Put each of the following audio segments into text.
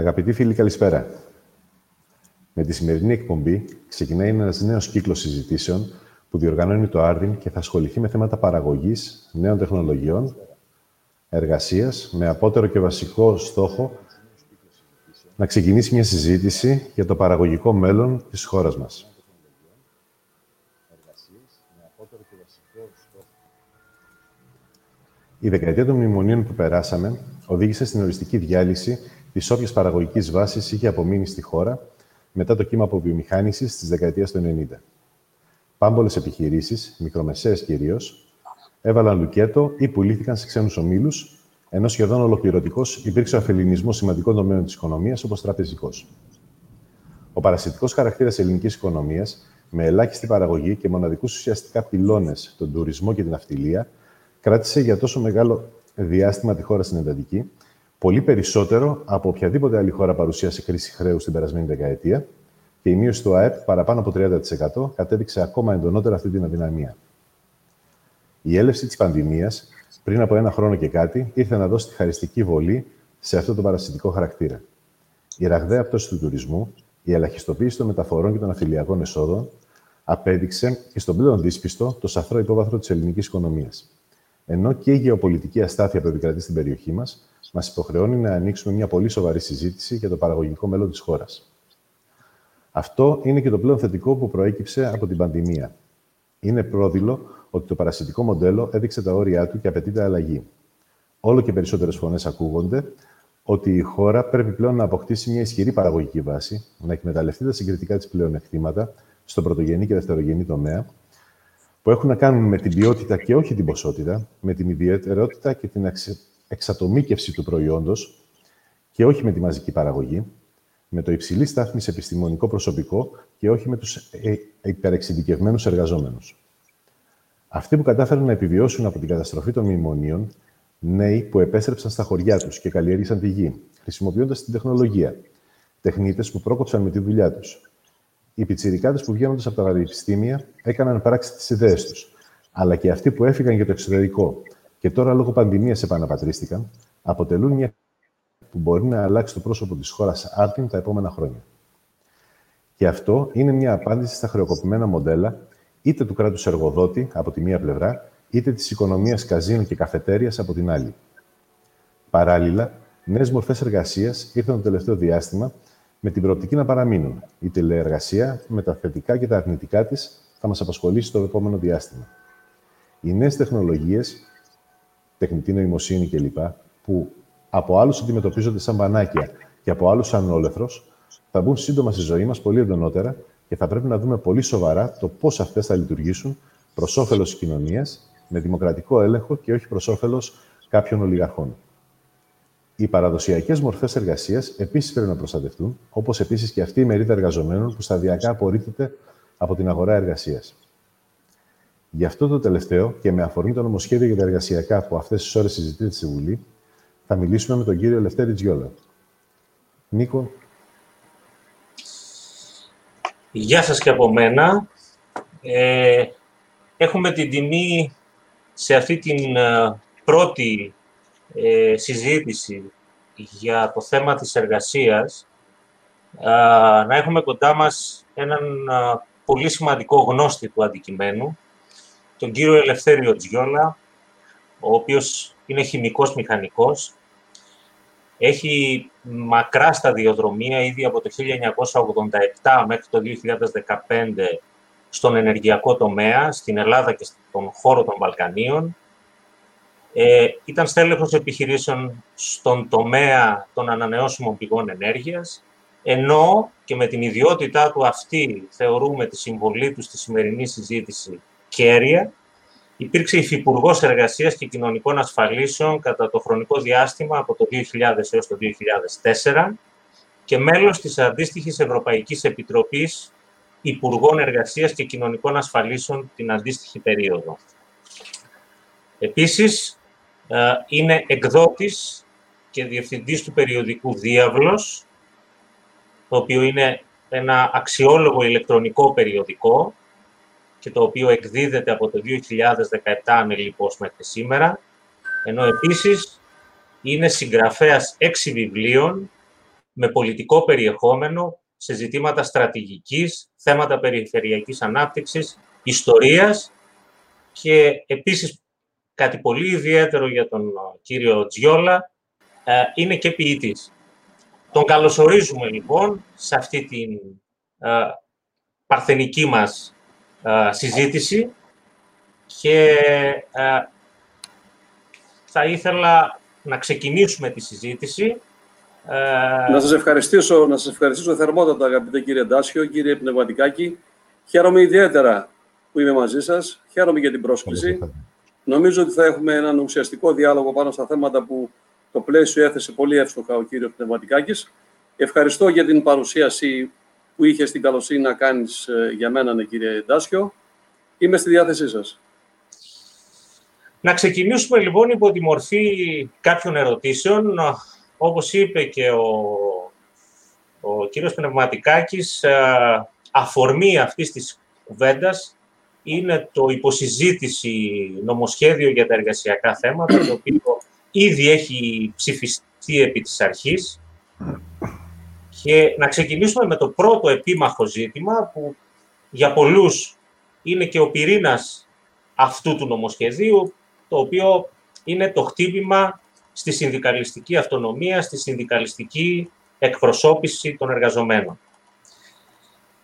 Αγαπητοί φίλοι, καλησπέρα. Με τη σημερινή εκπομπή ξεκινάει ένας νέος κύκλος συζητήσεων που διοργανώνει το Άρδιν και θα ασχοληθεί με θέματα παραγωγής νέων τεχνολογιών, εργασίας, με απότερο και βασικό στόχο να ξεκινήσει μια συζήτηση για το παραγωγικό μέλλον της χώρας μας. Η δεκαετία των μνημονίων που περάσαμε οδήγησε στην οριστική διάλυση της όποιας παραγωγικής βάσης είχε απομείνει στη χώρα μετά το κύμα αποβιομηχάνηση της δεκαετίας του 90. Πάμπολες επιχειρήσεις, μικρομεσαίες κυρίως, έβαλαν λουκέτο ή πουλήθηκαν σε ξένους ομίλους, ενώ σχεδόν ολοκληρωτικός υπήρξε ο αφελινισμός σημαντικών τομέων της οικονομίας, όπως τραπεζικός. Ο παρασιτικός χαρακτήρας ελληνικής οικονομίας, με ελάχιστη παραγωγή και μοναδικούς ουσιαστικά πυλώνες, τον τουρισμό και την αυτιλία, κράτησε για τόσο μεγάλο διάστημα τη χώρα στην εντατική, πολύ περισσότερο από οποιαδήποτε άλλη χώρα παρουσίασε κρίση χρέους την περασμένη δεκαετία και η μείωση του ΑΕΠ παραπάνω από 30% κατέδειξε ακόμα εντονότερα αυτή την αδυναμία. Η έλευση της πανδημίας, πριν από ένα χρόνο και κάτι, ήρθε να δώσει τη χαριστική βολή σε αυτό το παρασιτικό χαρακτήρα. Η ραγδαία πτώση του τουρισμού, η ελαχιστοποίηση των μεταφορών και των αφιλιακών εσόδων, απέδειξε και στον πλέον δύσπιστο το σαφρό υπόβαθρο της ελληνικής οικονομίας. Ενώ και η γεωπολιτική αστάθεια που επικρατεί στην περιοχή μας μας υποχρεώνει να ανοίξουμε μια πολύ σοβαρή συζήτηση για το παραγωγικό μέλλον της χώρας. Αυτό είναι και το πλέον θετικό που προέκυψε από την πανδημία. Είναι πρόδειλο ότι το παρασιτικό μοντέλο έδειξε τα όρια του και απαιτείται αλλαγή. Όλο και περισσότερες φωνές ακούγονται ότι η χώρα πρέπει πλέον να αποκτήσει μια ισχυρή παραγωγική βάση, να εκμεταλλευτεί τα συγκριτικά της πλεονεκτήματα στον πρωτογενή και δευτερογενή τομέα, που έχουν να κάνουν με την ποιότητα και όχι την ποσότητα, με την ιδιαιτερότητα και την εξατομίκευση του προϊόντος και όχι με τη μαζική παραγωγή, με το υψηλή στάθμη σε επιστημονικό προσωπικό και όχι με τους ε, υπερεξειδικευμένους εργαζόμενους. Αυτοί που κατάφεραν να επιβιώσουν από την καταστροφή των μνημονίων, νέοι που επέστρεψαν στα χωριά τους και καλλιέργησαν τη γη, χρησιμοποιώντας την τεχνολογία, τεχνίτες που πρόκοψαν με τη δουλειά τους, οι πιτσιρικάδες που βγαίνοντας από τα πανεπιστήμια έκαναν πράξη τις ιδέες τους, αλλά και αυτοί που έφυγαν για το εξωτερικό και τώρα λόγω πανδημίας επαναπατρίστηκαν, αποτελούν μια που μπορεί να αλλάξει το πρόσωπο της χώρας άρτην τα επόμενα χρόνια. Και αυτό είναι μια απάντηση στα χρεοκοπημένα μοντέλα είτε του κράτους εργοδότη από τη μία πλευρά, είτε της οικονομίας καζίνων και καφετέριας από την άλλη. Παράλληλα, νέες μορφές εργασίας ήρθαν το τελευταίο διάστημα με την προοπτική να παραμείνουν. Η τηλεεργασία, με τα θετικά και τα αρνητικά της, θα μας απασχολήσει το επόμενο διάστημα. Οι νέες τεχνολογίες τεχνητή νοημοσύνη κλπ., που από άλλους αντιμετωπίζονται σαν μπανάκια και από άλλους σαν όλεθρος, θα μπουν σύντομα στη ζωή μας πολύ εντονότερα και θα πρέπει να δούμε πολύ σοβαρά το πώς αυτές θα λειτουργήσουν προς όφελος της κοινωνίας, με δημοκρατικό έλεγχο και όχι προς όφελος κάποιων ολιγαρχών. Οι παραδοσιακές μορφές εργασίας επίσης πρέπει να προστατευτούν, όπως επίσης και αυτή η μερίδα εργαζομένων που σταδιακά απορρίπτεται από την αγορά εργασίας. Γι' αυτό το τελευταίο και με αφορμή το νομοσχέδιο για τα εργασιακά που αυτές τις ώρες συζητείται στη Βουλή, θα μιλήσουμε με τον κύριο Ελευθέρη Τζιόλα. Νίκο. Γεια σας και από μένα. Ε, έχουμε την τιμή σε αυτή την ε, πρώτη ε, συζήτηση για το θέμα της εργασίας να έχουμε κοντά μας έναν πολύ σημαντικό γνώστη του αντικειμένου, τον κύριο Ελευθέριο Τζιόλα, ο οποίος είναι χημικός μηχανικός. Έχει μακρά σταδιοδρομία ήδη από το 1987 μέχρι το 2015 στον ενεργειακό τομέα, στην Ελλάδα και στον χώρο των Βαλκανίων. Ε, ήταν στέλεχος επιχειρήσεων στον τομέα των ανανεώσιμων πηγών ενέργειας, ενώ και με την ιδιότητά του αυτή θεωρούμε τη συμβολή του στη σημερινή συζήτηση κέρια, υπήρξε υφυπουργός Εργασίας και Κοινωνικών Ασφαλίσεων κατά το χρονικό διάστημα από το 2000 έως το 2004 και μέλος της αντίστοιχης Ευρωπαϊκής Επιτροπής Υπουργών Εργασίας και Κοινωνικών Ασφαλίσεων την αντίστοιχη περίοδο. Επίσης, ε, είναι εκδότης και διευθυντής του περιοδικού Διάβλος, το οποίο είναι ένα αξιόλογο ηλεκτρονικό περιοδικό, και το οποίο εκδίδεται από το 2017 ανελιπώς μέχρι σήμερα, ενώ επίσης είναι συγγραφέας έξι βιβλίων με πολιτικό περιεχόμενο σε ζητήματα στρατηγικής, θέματα περιφερειακής ανάπτυξης, ιστορίας και επίσης κάτι πολύ ιδιαίτερο για τον κύριο Τζιόλα, ε, είναι και ποιητής. Τον καλωσορίζουμε λοιπόν σε αυτή την ε, παρθενική μας ε, συζήτηση και θα ήθελα να ξεκινήσουμε τη συζήτηση. Να σας ευχαριστήσω, να σας ευχαριστήσω θερμότατα αγαπητέ κύριε Ντάσιο, κύριε Πνευματικάκη. Χαίρομαι ιδιαίτερα που είμαι μαζί σας. Χαίρομαι για την πρόσκληση. Νομίζω ότι θα έχουμε έναν ουσιαστικό διάλογο πάνω στα θέματα που το πλαίσιο έθεσε πολύ εύστοχα ο κύριος Πνευματικάκης. Ευχαριστώ για την παρουσίαση που είχε την καλοσύνη να κάνεις ε, για μένα, ναι, κύριε Ντάσιο. Είμαι στη διάθεσή σας. Να ξεκινήσουμε λοιπόν υπό τη μορφή κάποιων ερωτήσεων. Όπως είπε και ο, ο κύριος Πνευματικάκης, ε, αφορμή αυτής της κουβέντας είναι το υποσυζήτηση νομοσχέδιο για τα εργασιακά θέματα, το οποίο ήδη έχει ψηφιστεί επί της αρχής. Και να ξεκινήσουμε με το πρώτο επίμαχο ζήτημα, που για πολλούς είναι και ο πυρήνας αυτού του νομοσχεδίου, το οποίο είναι το χτύπημα στη συνδικαλιστική αυτονομία, στη συνδικαλιστική εκπροσώπηση των εργαζομένων.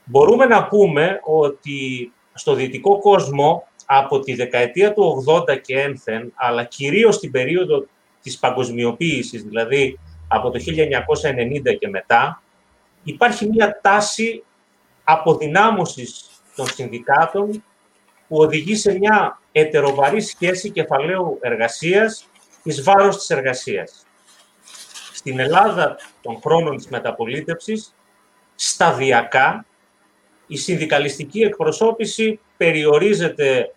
Μπορούμε να πούμε ότι στο δυτικό κόσμο από τη δεκαετία του 80 και ένθεν, αλλά κυρίως την περίοδο της παγκοσμιοποίησης, δηλαδή από το 1990 και μετά, υπάρχει μια τάση αποδυνάμωσης των συνδικάτων που οδηγεί σε μια ετεροβαρή σχέση κεφαλαίου εργασίας εις βάρος της εργασίας. Στην Ελλάδα των χρόνων της μεταπολίτευσης, σταδιακά, η συνδικαλιστική εκπροσώπηση περιορίζεται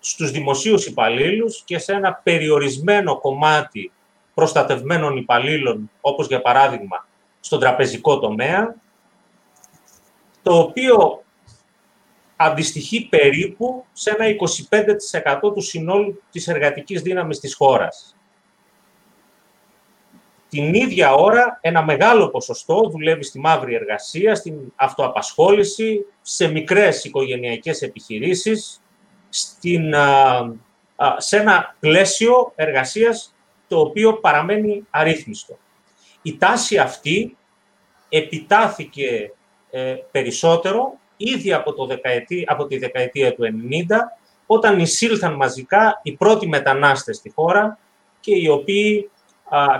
στους δημοσίους υπαλλήλους και σε ένα περιορισμένο κομμάτι προστατευμένων υπαλλήλων, όπως για παράδειγμα στον τραπεζικό τομέα, το οποίο αντιστοιχεί περίπου σε ένα 25% του συνόλου της εργατικής δύναμης της χώρας. Την ίδια ώρα, ένα μεγάλο ποσοστό δουλεύει στη μαύρη εργασία, στην αυτοαπασχόληση, σε μικρές οικογενειακές επιχειρήσεις, στην, σε ένα πλαίσιο εργασίας το οποίο παραμένει αρρύθμιστο. Η τάση αυτή επιτάθηκε ε, περισσότερο ήδη από, το δεκαετή, από τη δεκαετία του 90, όταν εισήλθαν μαζικά οι πρώτοι μετανάστες στη χώρα και οι οποίοι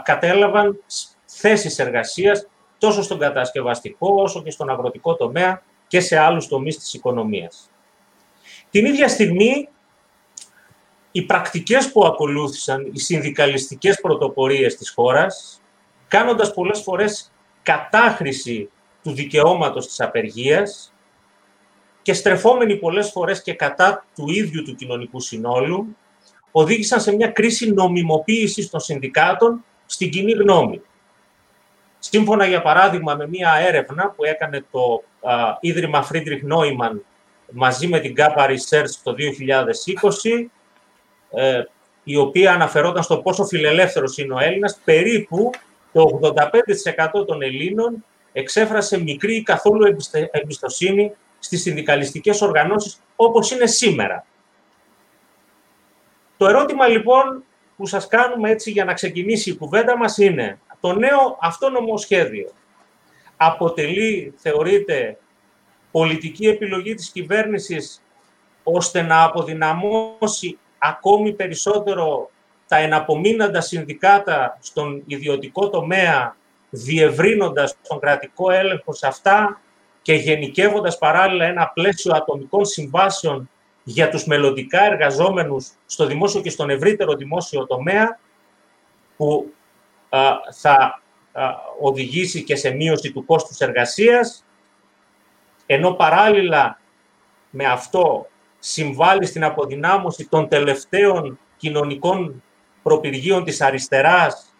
κατέλαβαν θέσεις εργασίας τόσο στον κατασκευαστικό όσο και στον αγροτικό τομέα και σε άλλους τομείς της οικονομίας. Την ίδια στιγμή, οι πρακτικές που ακολούθησαν, οι συνδικαλιστικές πρωτοπορίες της χώρας, κάνοντας πολλές φορές κατάχρηση του δικαιώματος της απεργίας και στρεφόμενοι πολλές φορές και κατά του ίδιου του κοινωνικού συνόλου, οδήγησαν σε μια κρίση νομιμοποίησης των συνδικάτων στην κοινή γνώμη. Σύμφωνα, για παράδειγμα, με μια έρευνα που έκανε το α, Ίδρυμα Friedrich Neumann μαζί με την Kappa Research το 2020, ε, η οποία αναφερόταν στο πόσο φιλελεύθερος είναι ο Έλληνας, περίπου το 85% των Ελλήνων εξέφρασε μικρή ή καθόλου εμπιστοσύνη στις συνδικαλιστικές οργανώσεις όπως είναι σήμερα. Το ερώτημα λοιπόν που σας κάνουμε έτσι για να ξεκινήσει η κουβέντα μας είναι το νέο αυτό νομοσχέδιο αποτελεί, θεωρείται, πολιτική επιλογή της κυβέρνησης ώστε να αποδυναμώσει ακόμη περισσότερο τα εναπομείναντα συνδικάτα στον ιδιωτικό τομέα, διευρύνοντας τον κρατικό έλεγχο σε αυτά και γενικεύοντας παράλληλα ένα πλαίσιο ατομικών συμβάσεων για τους μελλοντικά εργαζόμενους στο δημόσιο και στον ευρύτερο δημόσιο τομέα, που θα οδηγήσει και σε μείωση του κόστους εργασίας, ενώ παράλληλα με αυτό συμβάλλει στην αποδυνάμωση των τελευταίων κοινωνικών προπηργίων της αριστεράς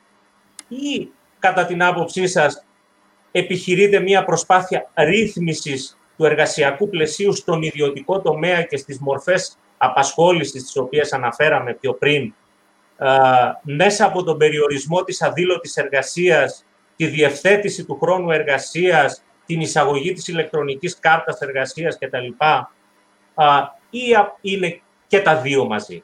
ή κατά την άποψή σας επιχειρείται μια προσπάθεια ρύθμισης του εργασιακού πλαισίου στον ιδιωτικό τομέα και στις μορφές απασχόλησης τις οποίες αναφέραμε πιο πριν, μέσα από τον περιορισμό της αδήλωτης εργασίας τη διευθέτηση του χρόνου εργασίας, την εισαγωγή της ηλεκτρονικής κάρτας εργασίας κτλ. Ή είναι και τα δύο μαζί.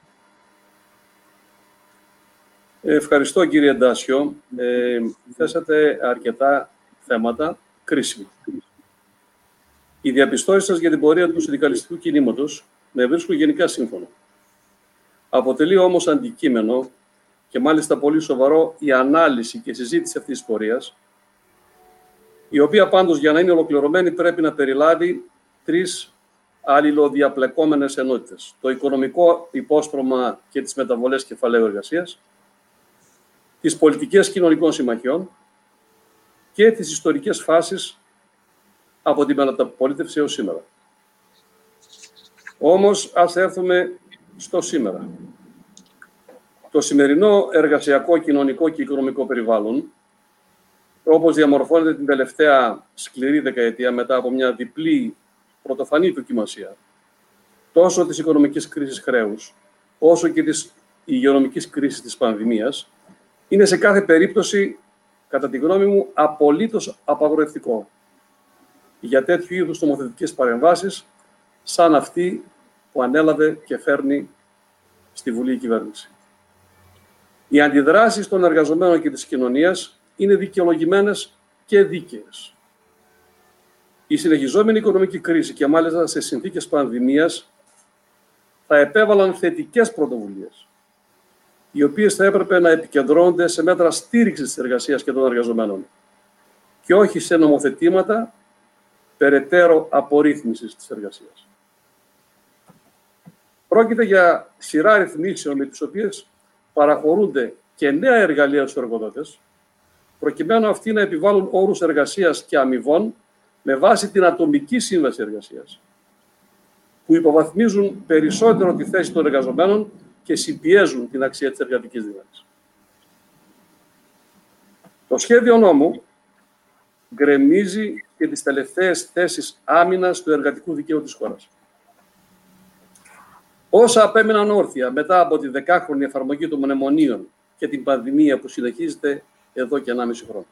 Ευχαριστώ κύριε Ντάσιο. Ε, θέσατε αρκετά θέματα κρίσιμα. Οι διαπιστώσει σας για την πορεία του συνδικαλιστικού κινήματος με βρίσκουν γενικά σύμφωνο. Αποτελεί όμως αντικείμενο και μάλιστα πολύ σοβαρό η ανάλυση και συζήτηση αυτής της πορείας, η οποία πάντως για να είναι ολοκληρωμένη πρέπει να περιλάβει τρεις αλληλοδιαπλεκόμενες ενότητες. Το οικονομικό υπόστρωμα και τις μεταβολές κεφαλαίου εργασίας, τις πολιτικές κοινωνικών συμμαχιών και τις ιστορικές φάσεις από την μεταπολίτευση έως σήμερα. Όμως, ας έρθουμε στο σήμερα. Το σημερινό εργασιακό, κοινωνικό και οικονομικό περιβάλλον, όπως διαμορφώνεται την τελευταία σκληρή δεκαετία μετά από μια διπλή πρωτοφανή δοκιμασία, τόσο της οικονομικής κρίσης χρέους, όσο και της υγειονομικής κρίσης της πανδημίας, είναι σε κάθε περίπτωση, κατά τη γνώμη μου, απολύτως απαγορευτικό για τέτοιου είδους νομοθετικές παρεμβάσεις σαν αυτή που ανέλαβε και φέρνει στη Βουλή η κυβέρνηση. Οι αντιδράσεις των εργαζομένων και της κοινωνίας είναι δικαιολογημένες και δίκαιες. Η συνεχιζόμενη οικονομική κρίση και μάλιστα σε συνθήκες πανδημίας θα επέβαλαν θετικές πρωτοβουλίες, οι οποίες θα έπρεπε να επικεντρώνονται σε μέτρα στήριξης της εργασίας και των εργαζομένων και όχι σε νομοθετήματα περαιτέρω απορρίθμισης της εργασίας. Πρόκειται για σειρά ρυθμίσεων με τις οποίες παραχωρούνται και νέα εργαλεία στους εργοδότες, προκειμένου αυτοί να επιβάλλουν όρους εργασίας και αμοιβών με βάση την ατομική σύμβαση εργασίας, που υποβαθμίζουν περισσότερο τη θέση των εργαζομένων και συμπιέζουν την αξία της εργατικής δύναμης. Το σχέδιο νόμου γκρεμίζει και τις τελευταίες θέσεις άμυνας του εργατικού δικαίου της χώρας. Όσα απέμειναν όρθια μετά από τη δεκάχρονη εφαρμογή των μνημονίων και την πανδημία που συνεχίζεται εδώ και 1,5 χρόνο.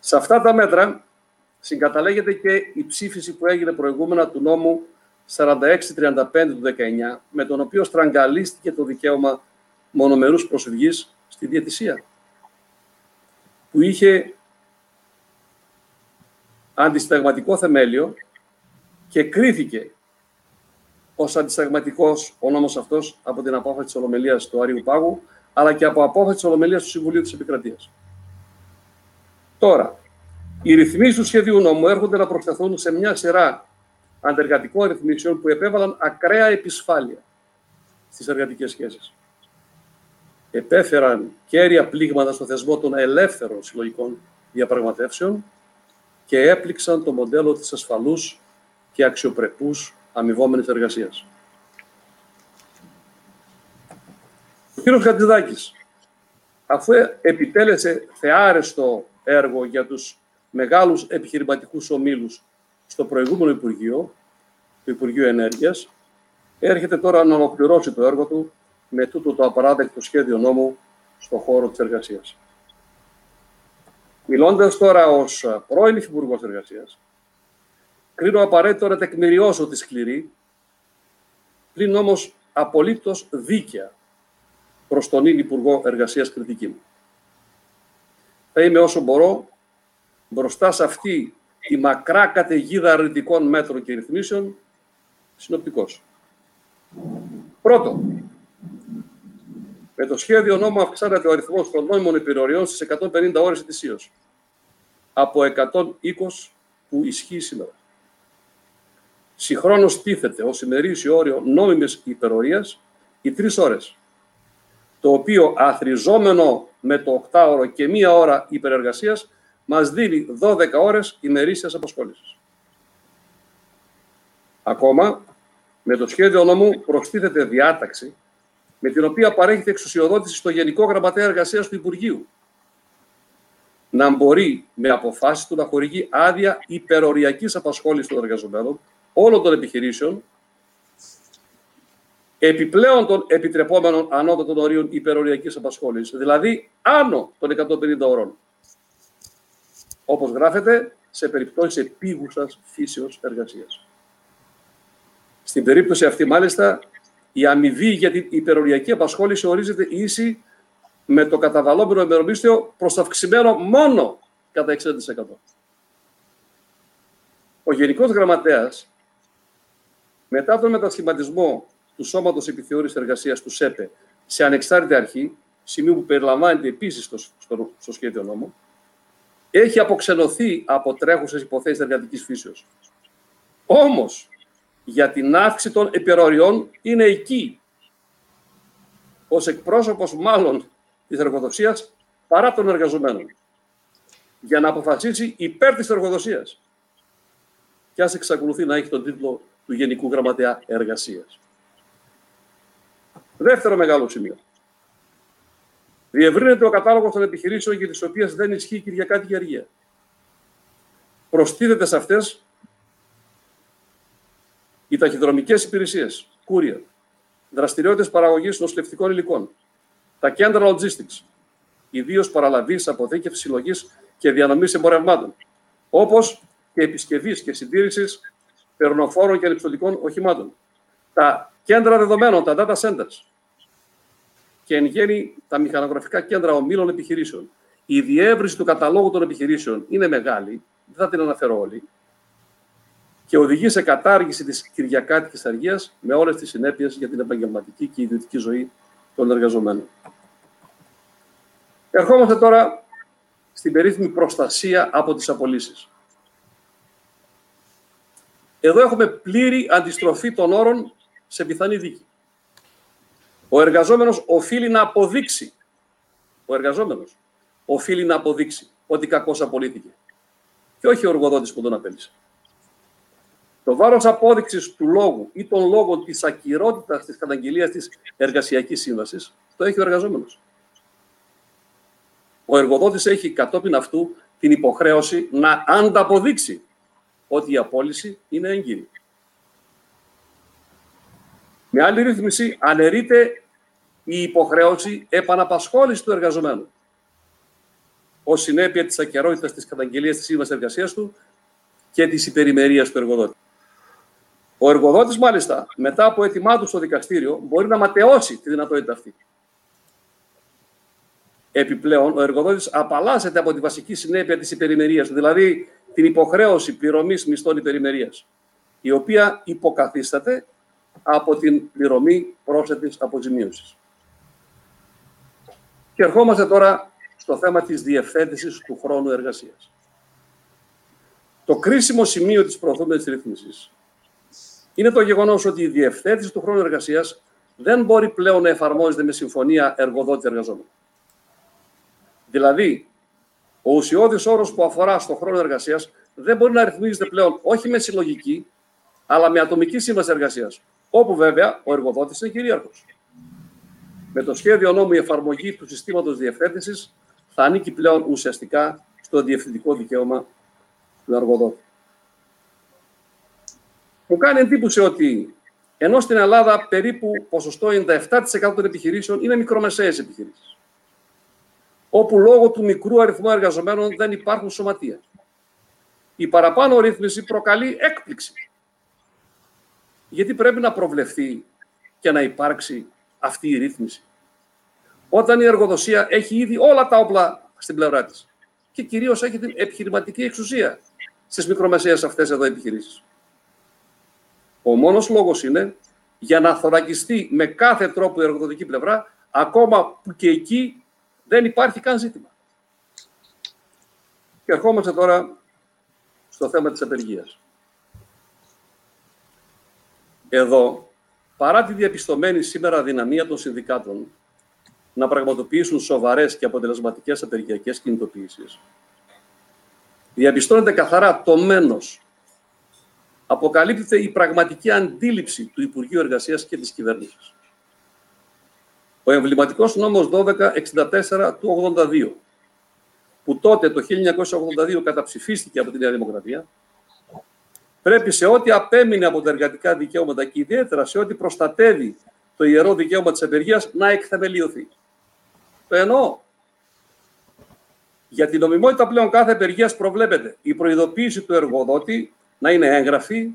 Σε αυτά τα μέτρα συγκαταλέγεται και η ψήφιση που έγινε προηγούμενα του νόμου 4635 του 19, με τον οποίο στραγγαλίστηκε το δικαίωμα μονομερούς προσφυγής στη διαιτησία, που είχε αντισταγματικό θεμέλιο και κρίθηκε ως αντισταγματικός ο νόμος αυτός από την απόφαση της Ολομελίας του Αρίου Πάγου, αλλά και από απόφαση της Ολομελίας του Συμβουλίου της Επικρατείας. Τώρα, οι ρυθμίσεις του σχεδίου νόμου έρχονται να προσταθούν σε μια σειρά αντεργατικών ρυθμίσεων που επέβαλαν ακραία επισφάλεια στις εργατικές σχέσεις. Επέφεραν κέρια πλήγματα στο θεσμό των ελεύθερων συλλογικών διαπραγματεύσεων και έπληξαν το μοντέλο της ασφαλούς και αξιοπρεπούς αμοιβόμενης εργασίας. Ο κύριος Χατζηδάκης, αφού επιτέλεσε θεάρεστο έργο για τους μεγάλους επιχειρηματικούς ομίλους στο προηγούμενο Υπουργείο, το Υπουργείο Ενέργειας, έρχεται τώρα να ολοκληρώσει το έργο του με τούτο το απαράδεκτο σχέδιο νόμου στον χώρο της εργασίας. Μιλώντας τώρα ως πρώην Υφυπουργός Εργασίας, κρίνω απαραίτητο να τεκμηριώσω τη σκληρή, πλην όμως απολύτως δίκαια προς τον ίδιο Υπουργό Εργασίας κριτική μου. Θα είμαι όσο μπορώ μπροστά σε αυτή τη μακρά καταιγίδα αρνητικών μέτρων και ρυθμίσεων συνοπτικός. Πρώτο, με το σχέδιο νόμου αυξάνεται ο αριθμός των νόμιμων υπηροριών στις 150 ώρες ετησίως. Από 120 που ισχύει σήμερα. Συγχρόνως τίθεται ως ημερήσιο όριο νόμιμης υπερορίας οι τρεις ώρες. Το οποίο αθριζόμενο με το 8ωρο και μία ώρα υπερεργασίας μας δίνει 12 ώρες ημερήσιας απασχόλησης. Ακόμα, με το σχέδιο νόμου προστίθεται διάταξη με την οποία παρέχεται εξουσιοδότηση στο Γενικό Γραμματέα Εργασίας του Υπουργείου να μπορεί με αποφάσεις του να χορηγεί άδεια υπεροριακής απασχόλησης των εργαζομένων όλων των επιχειρήσεων επιπλέον των επιτρεπόμενων ανώτατων ορίων υπεροριακής απασχόλησης, δηλαδή άνω των 150 ώρων. Όπως γράφεται, σε περιπτώσεις επίγουσας φύσεως εργασίας. Στην περίπτωση αυτή, μάλιστα, η αμοιβή για την υπεροριακή απασχόληση ορίζεται ίση με το καταβαλλόμενο ημερομίσθιο προς αυξημένο μόνο κατά 60%. Ο Γενικός Γραμματέας, μετά τον μετασχηματισμό του Σώματος Επιθεώρησης Εργασίας του ΣΕΠΕ σε ανεξάρτητη αρχή, σημείο που περιλαμβάνεται επίσης στο, στο, στο σχέδιο νόμου, έχει αποξενωθεί από τρέχουσες υποθέσεις εργατικής φύσεως. Όμως, για την αύξηση των υπεροριών είναι εκεί, ως εκπρόσωπος μάλλον της εργοδοσίας, παρά των εργαζομένων, για να αποφασίσει υπέρ της εργοδοσίας. Και ας εξακολουθεί να έχει τον τίτλο του Γενικού Γραμματέα Εργασίας. Δεύτερο μεγάλο σημείο. Διευρύνεται ο κατάλογος των επιχειρήσεων για τις οποίες δεν ισχύει η Κυριακάτικη Αργία. Προστίθεται σε αυτές οι ταχυδρομικές υπηρεσίες, κούρια, δραστηριότητες παραγωγής νοσηλευτικών υλικών, τα κέντρα logistics, ιδίως παραλαβής, αποθήκευσης, συλλογής και διανομής εμπορευμάτων, όπως και επισκευής και συντήρησης περνοφόρων και ανυψωτικών οχημάτων, τα κέντρα δεδομένων, τα data centers, και εν γέννη τα μηχανογραφικά κέντρα ομίλων επιχειρήσεων. Η διεύρυνση του καταλόγου των επιχειρήσεων είναι μεγάλη, δεν θα την αναφέρω όλη, και οδηγεί σε κατάργηση της Κυριακάτικης Αργίας με όλες τις συνέπειες για την επαγγελματική και ιδιωτική ζωή των εργαζομένων. Ερχόμαστε τώρα στην περίφημη προστασία από τις απολύσεις. Εδώ έχουμε πλήρη αντιστροφή των όρων σε πιθανή δίκη. Ο εργαζόμενος οφείλει να αποδείξει, ο εργαζόμενος οφείλει να αποδείξει ότι κακώς απολύθηκε και όχι ο εργοδότης που τον απέλησε. Το βάρος απόδειξης του λόγου ή των λόγων της ακυρότητας της καταγγελίας της εργασιακής σύμβασης το έχει ο εργαζόμενος. Ο εργοδότης έχει κατόπιν αυτού την υποχρέωση να ανταποδείξει ότι η απόλυση είναι έγκυρη. Με άλλη ρύθμιση, αναιρείται η υποχρέωση επαναπασχόλησης του εργαζομένου ως συνέπεια της ακαιρότητας της καταγγελίας της σύμβασης εργασίας του και της υπερημερίας του εργοδότη. Ο εργοδότης, μάλιστα, μετά από έτοιμά του στο δικαστήριο, μπορεί να ματαιώσει τη δυνατότητα αυτή. Επιπλέον, ο εργοδότης απαλλάσσεται από τη βασική συνέπεια της υπερημερίας του, δηλαδή την υποχρέωση πληρωμής μισθών υπερημερίας, η οποία υποκαθίσταται από την πληρωμή πρόσθετης αποζημίωσης. Και ερχόμαστε τώρα στο θέμα της διευθέτησης του χρόνου εργασίας. Το κρίσιμο σημείο της προωθούμενης ρύθμισης είναι το γεγονός ότι η διευθέτηση του χρόνου εργασίας δεν μπορεί πλέον να εφαρμόζεται με συμφωνία εργοδότη εργαζόμενου. Δηλαδή, ο ουσιώδης όρος που αφορά στο χρόνο εργασίας δεν μπορεί να ρυθμίζεται πλέον όχι με συλλογική, αλλά με ατομική σύμβαση εργασίας, όπου βέβαια ο εργοδότης είναι κυρίαρχος. Με το σχέδιο νόμου η εφαρμογή του συστήματος διευθέτησης θα ανήκει πλέον ουσιαστικά στο διευθυντικό δικαίωμα του εργοδότη. Μου κάνει εντύπωση ότι ενώ στην Ελλάδα περίπου ποσοστό 97% των επιχειρήσεων είναι μικρομεσαίες επιχειρήσεις, όπου λόγω του μικρού αριθμού εργαζομένων δεν υπάρχουν σωματεία. Η παραπάνω ρύθμιση προκαλεί έκπληξη γιατί πρέπει να προβλεφθεί και να υπάρξει αυτή η ρύθμιση. Όταν η εργοδοσία έχει ήδη όλα τα όπλα στην πλευρά της και κυρίως έχει την επιχειρηματική εξουσία στις μικρομεσαίες αυτές εδώ επιχειρήσεις. Ο μόνος λόγος είναι για να θωρακιστεί με κάθε τρόπο η εργοδοτική πλευρά, ακόμα που και εκεί δεν υπάρχει καν ζήτημα. Και ερχόμαστε τώρα στο θέμα της απεργίας. Εδώ, παρά τη διαπιστωμένη σήμερα δυναμία των συνδικάτων να πραγματοποιήσουν σοβαρές και αποτελεσματικές απεργιακές κινητοποιήσεις, διαπιστώνεται καθαρά το μένος. Αποκαλύπτεται η πραγματική αντίληψη του Υπουργείου Εργασίας και της κυβέρνησης. Ο εμβληματικός νόμος 1264 του 82, που τότε το 1982 καταψηφίστηκε από τη Νέα Δημοκρατία, πρέπει σε ό,τι απέμεινε από τα εργατικά δικαιώματα και ιδιαίτερα σε ό,τι προστατεύει το ιερό δικαίωμα της απεργίας να εκθεμελιωθεί. Το εννοώ. Για την νομιμότητα πλέον κάθε απεργίας προβλέπεται η προειδοποίηση του εργοδότη να είναι έγγραφη,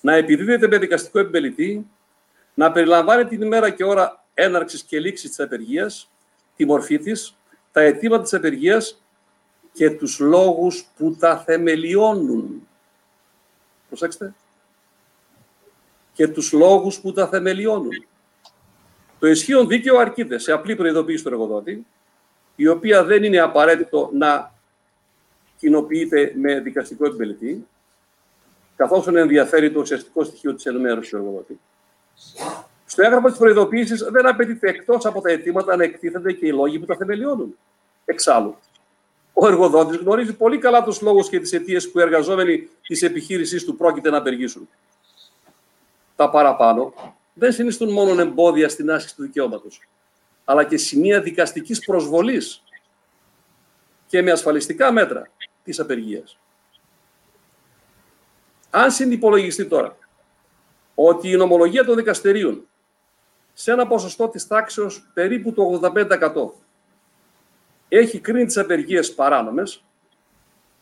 να επιδίδεται με δικαστικό επιμελητή, να περιλαμβάνει την ημέρα και ώρα έναρξης και λήξης της απεργίας, τη μορφή της, τα αιτήματα της απεργίας και τους λόγους που τα θεμελιώνουν. Προσέξτε. Και τους λόγους που τα θεμελιώνουν. Το ισχύον δίκαιο αρκείται σε απλή προειδοποίηση του εργοδότη, η οποία δεν είναι απαραίτητο να κοινοποιείται με δικαστικό επιμελητή, καθώς ενδιαφέρει το ουσιαστικό στοιχείο της ενημέρωσης του εργοδότη. Στο έγγραφο της προειδοποίησης δεν απαιτείται εκτός από τα αιτήματα να εκτίθενται και οι λόγοι που τα θεμελιώνουν. Εξάλλου, ο εργοδότης γνωρίζει πολύ καλά τους λόγους και τις αιτίες που οι εργαζόμενοι της επιχείρησής του πρόκειται να απεργήσουν. Τα παραπάνω δεν συνιστούν μόνο εμπόδια στην άσκηση του δικαιώματος, αλλά και σημεία δικαστικής προσβολής και με ασφαλιστικά μέτρα της απεργίας. Αν συνυπολογιστεί τώρα ότι η νομολογία των δικαστηρίων σε ένα ποσοστό της τάξεως περίπου το 85% έχει κρίνει τις απεργίες παράνομες,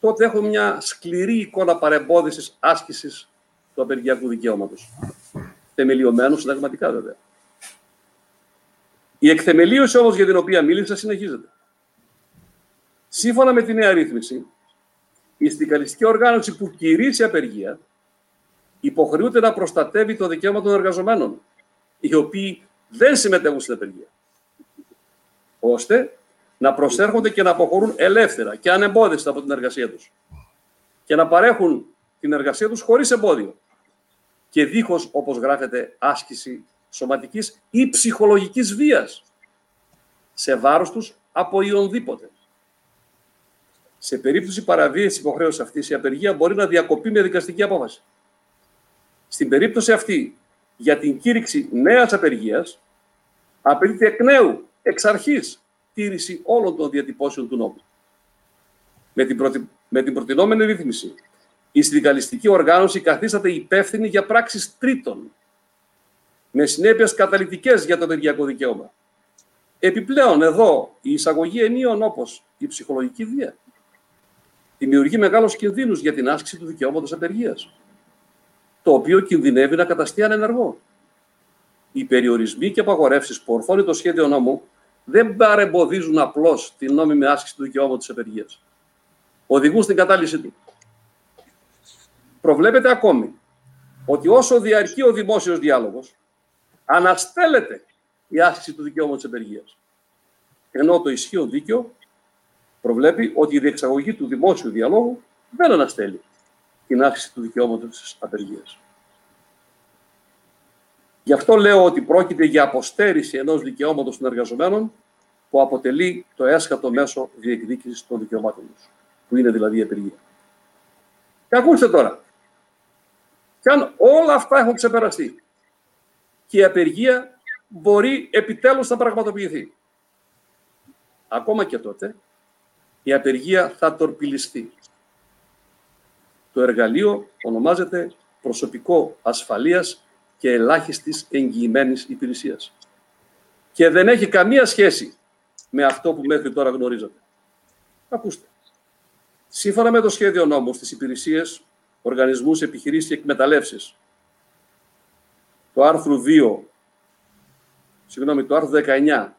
τότε έχουμε μια σκληρή εικόνα παρεμπόδισης άσκησης του απεργιακού δικαιώματος. Θεμελιωμένου συνταγματικά βέβαια. Η εκθεμελίωση όμως για την οποία μίλησα συνεχίζεται. Σύμφωνα με τη νέα ρύθμιση, η συνδικαλιστική οργάνωση που κηρύσσει απεργία υποχρεούται να προστατεύει το δικαίωμα των εργαζομένων, οι οποίοι δεν συμμετέχουν στην απεργία, ώστε να προσέρχονται και να αποχωρούν ελεύθερα και ανεμπόδιστα από την εργασία τους και να παρέχουν την εργασία τους χωρίς εμπόδιο και δίχως, όπως γράφεται, άσκηση σωματικής ή ψυχολογικής βίας σε βάρος τους από ιονδήποτε. Σε περίπτωση παραβίασης υποχρέωσης αυτής, η απεργία μπορεί να διακοπεί με δικαστική απόφαση. Στην περίπτωση αυτή, για την κήρυξη νέας απεργίας, απαιτείται εκ νέου, εξ αρχής, τήρηση όλων των διατυπώσεων του νόμου. Με την, προτι... με την προτινόμενη ρύθμιση, η συνδικαλιστική οργάνωση καθίσταται υπεύθυνη για πράξεις τρίτων, με συνέπειες καταλητικές για το ενεργειακό δικαίωμα. Επιπλέον, εδώ, η εισαγωγή ενίων όπως η ψυχολογική βία δημιουργεί μεγάλους κινδύνους για την άσκηση του δικαιώματος απεργίας το οποίο κινδυνεύει να καταστεί ανενεργό. Οι περιορισμοί και απαγορεύσεις που ορθώνει το σχέδιο νόμου δεν παρεμποδίζουν απλώς την νόμιμη άσκηση του δικαιώματος της απεργίας. Οδηγούν στην κατάλυση του. Προβλέπεται ακόμη ότι όσο διαρκεί ο δημόσιος διάλογος, αναστέλλεται η άσκηση του δικαιώματος της απεργίας. Ενώ το ισχύον δίκαιο προβλέπει ότι η διεξαγωγή του δημόσιου διαλόγου δεν αναστέλει την άσκηση του δικαιώματος της απεργίας. Γι' αυτό λέω ότι πρόκειται για αποστέρηση ενός δικαιώματος των εργαζομένων που αποτελεί το έσχατο μέσο διεκδίκησης των δικαιωμάτων τους, που είναι δηλαδή η απεργία. Και ακούστε τώρα, και αν όλα αυτά έχουν ξεπεραστεί και η απεργία μπορεί επιτέλους να πραγματοποιηθεί. Ακόμα και τότε η απεργία θα τορπιλιστεί. Το εργαλείο ονομάζεται προσωπικό ασφαλείας και ελάχιστης εγγυημένης υπηρεσίας. Και δεν έχει καμία σχέση με αυτό που μέχρι τώρα γνωρίζατε. Ακούστε. Σύμφωνα με το σχέδιο νόμου στις υπηρεσίες, οργανισμούς, επιχειρήσεις και εκμεταλλεύσεις, το άρθρο 2, συγγνώμη, το άρθρο 19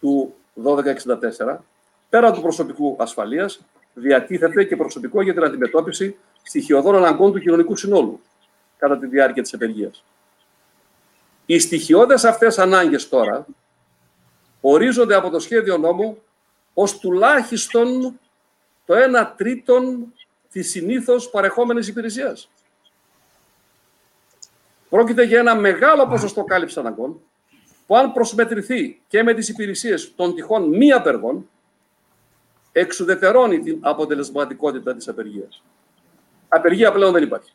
του 1264, πέρα του προσωπικού ασφαλείας, διατίθεται και προσωπικό για την αντιμετώπιση στοιχειωδών αναγκών του κοινωνικού συνόλου κατά τη διάρκεια της επεργίας. Οι στοιχειώδες αυτές ανάγκες τώρα ορίζονται από το σχέδιο νόμου ως τουλάχιστον το 1 τρίτον της συνήθως παρεχόμενης υπηρεσίας. Πρόκειται για ένα μεγάλο ποσοστό κάλυψης αναγκών που αν προσμετρηθεί και με τις υπηρεσίες των τυχών μη απεργών εξουδετερώνει την αποτελεσματικότητα της απεργίας. Απεργία πλέον δεν υπάρχει.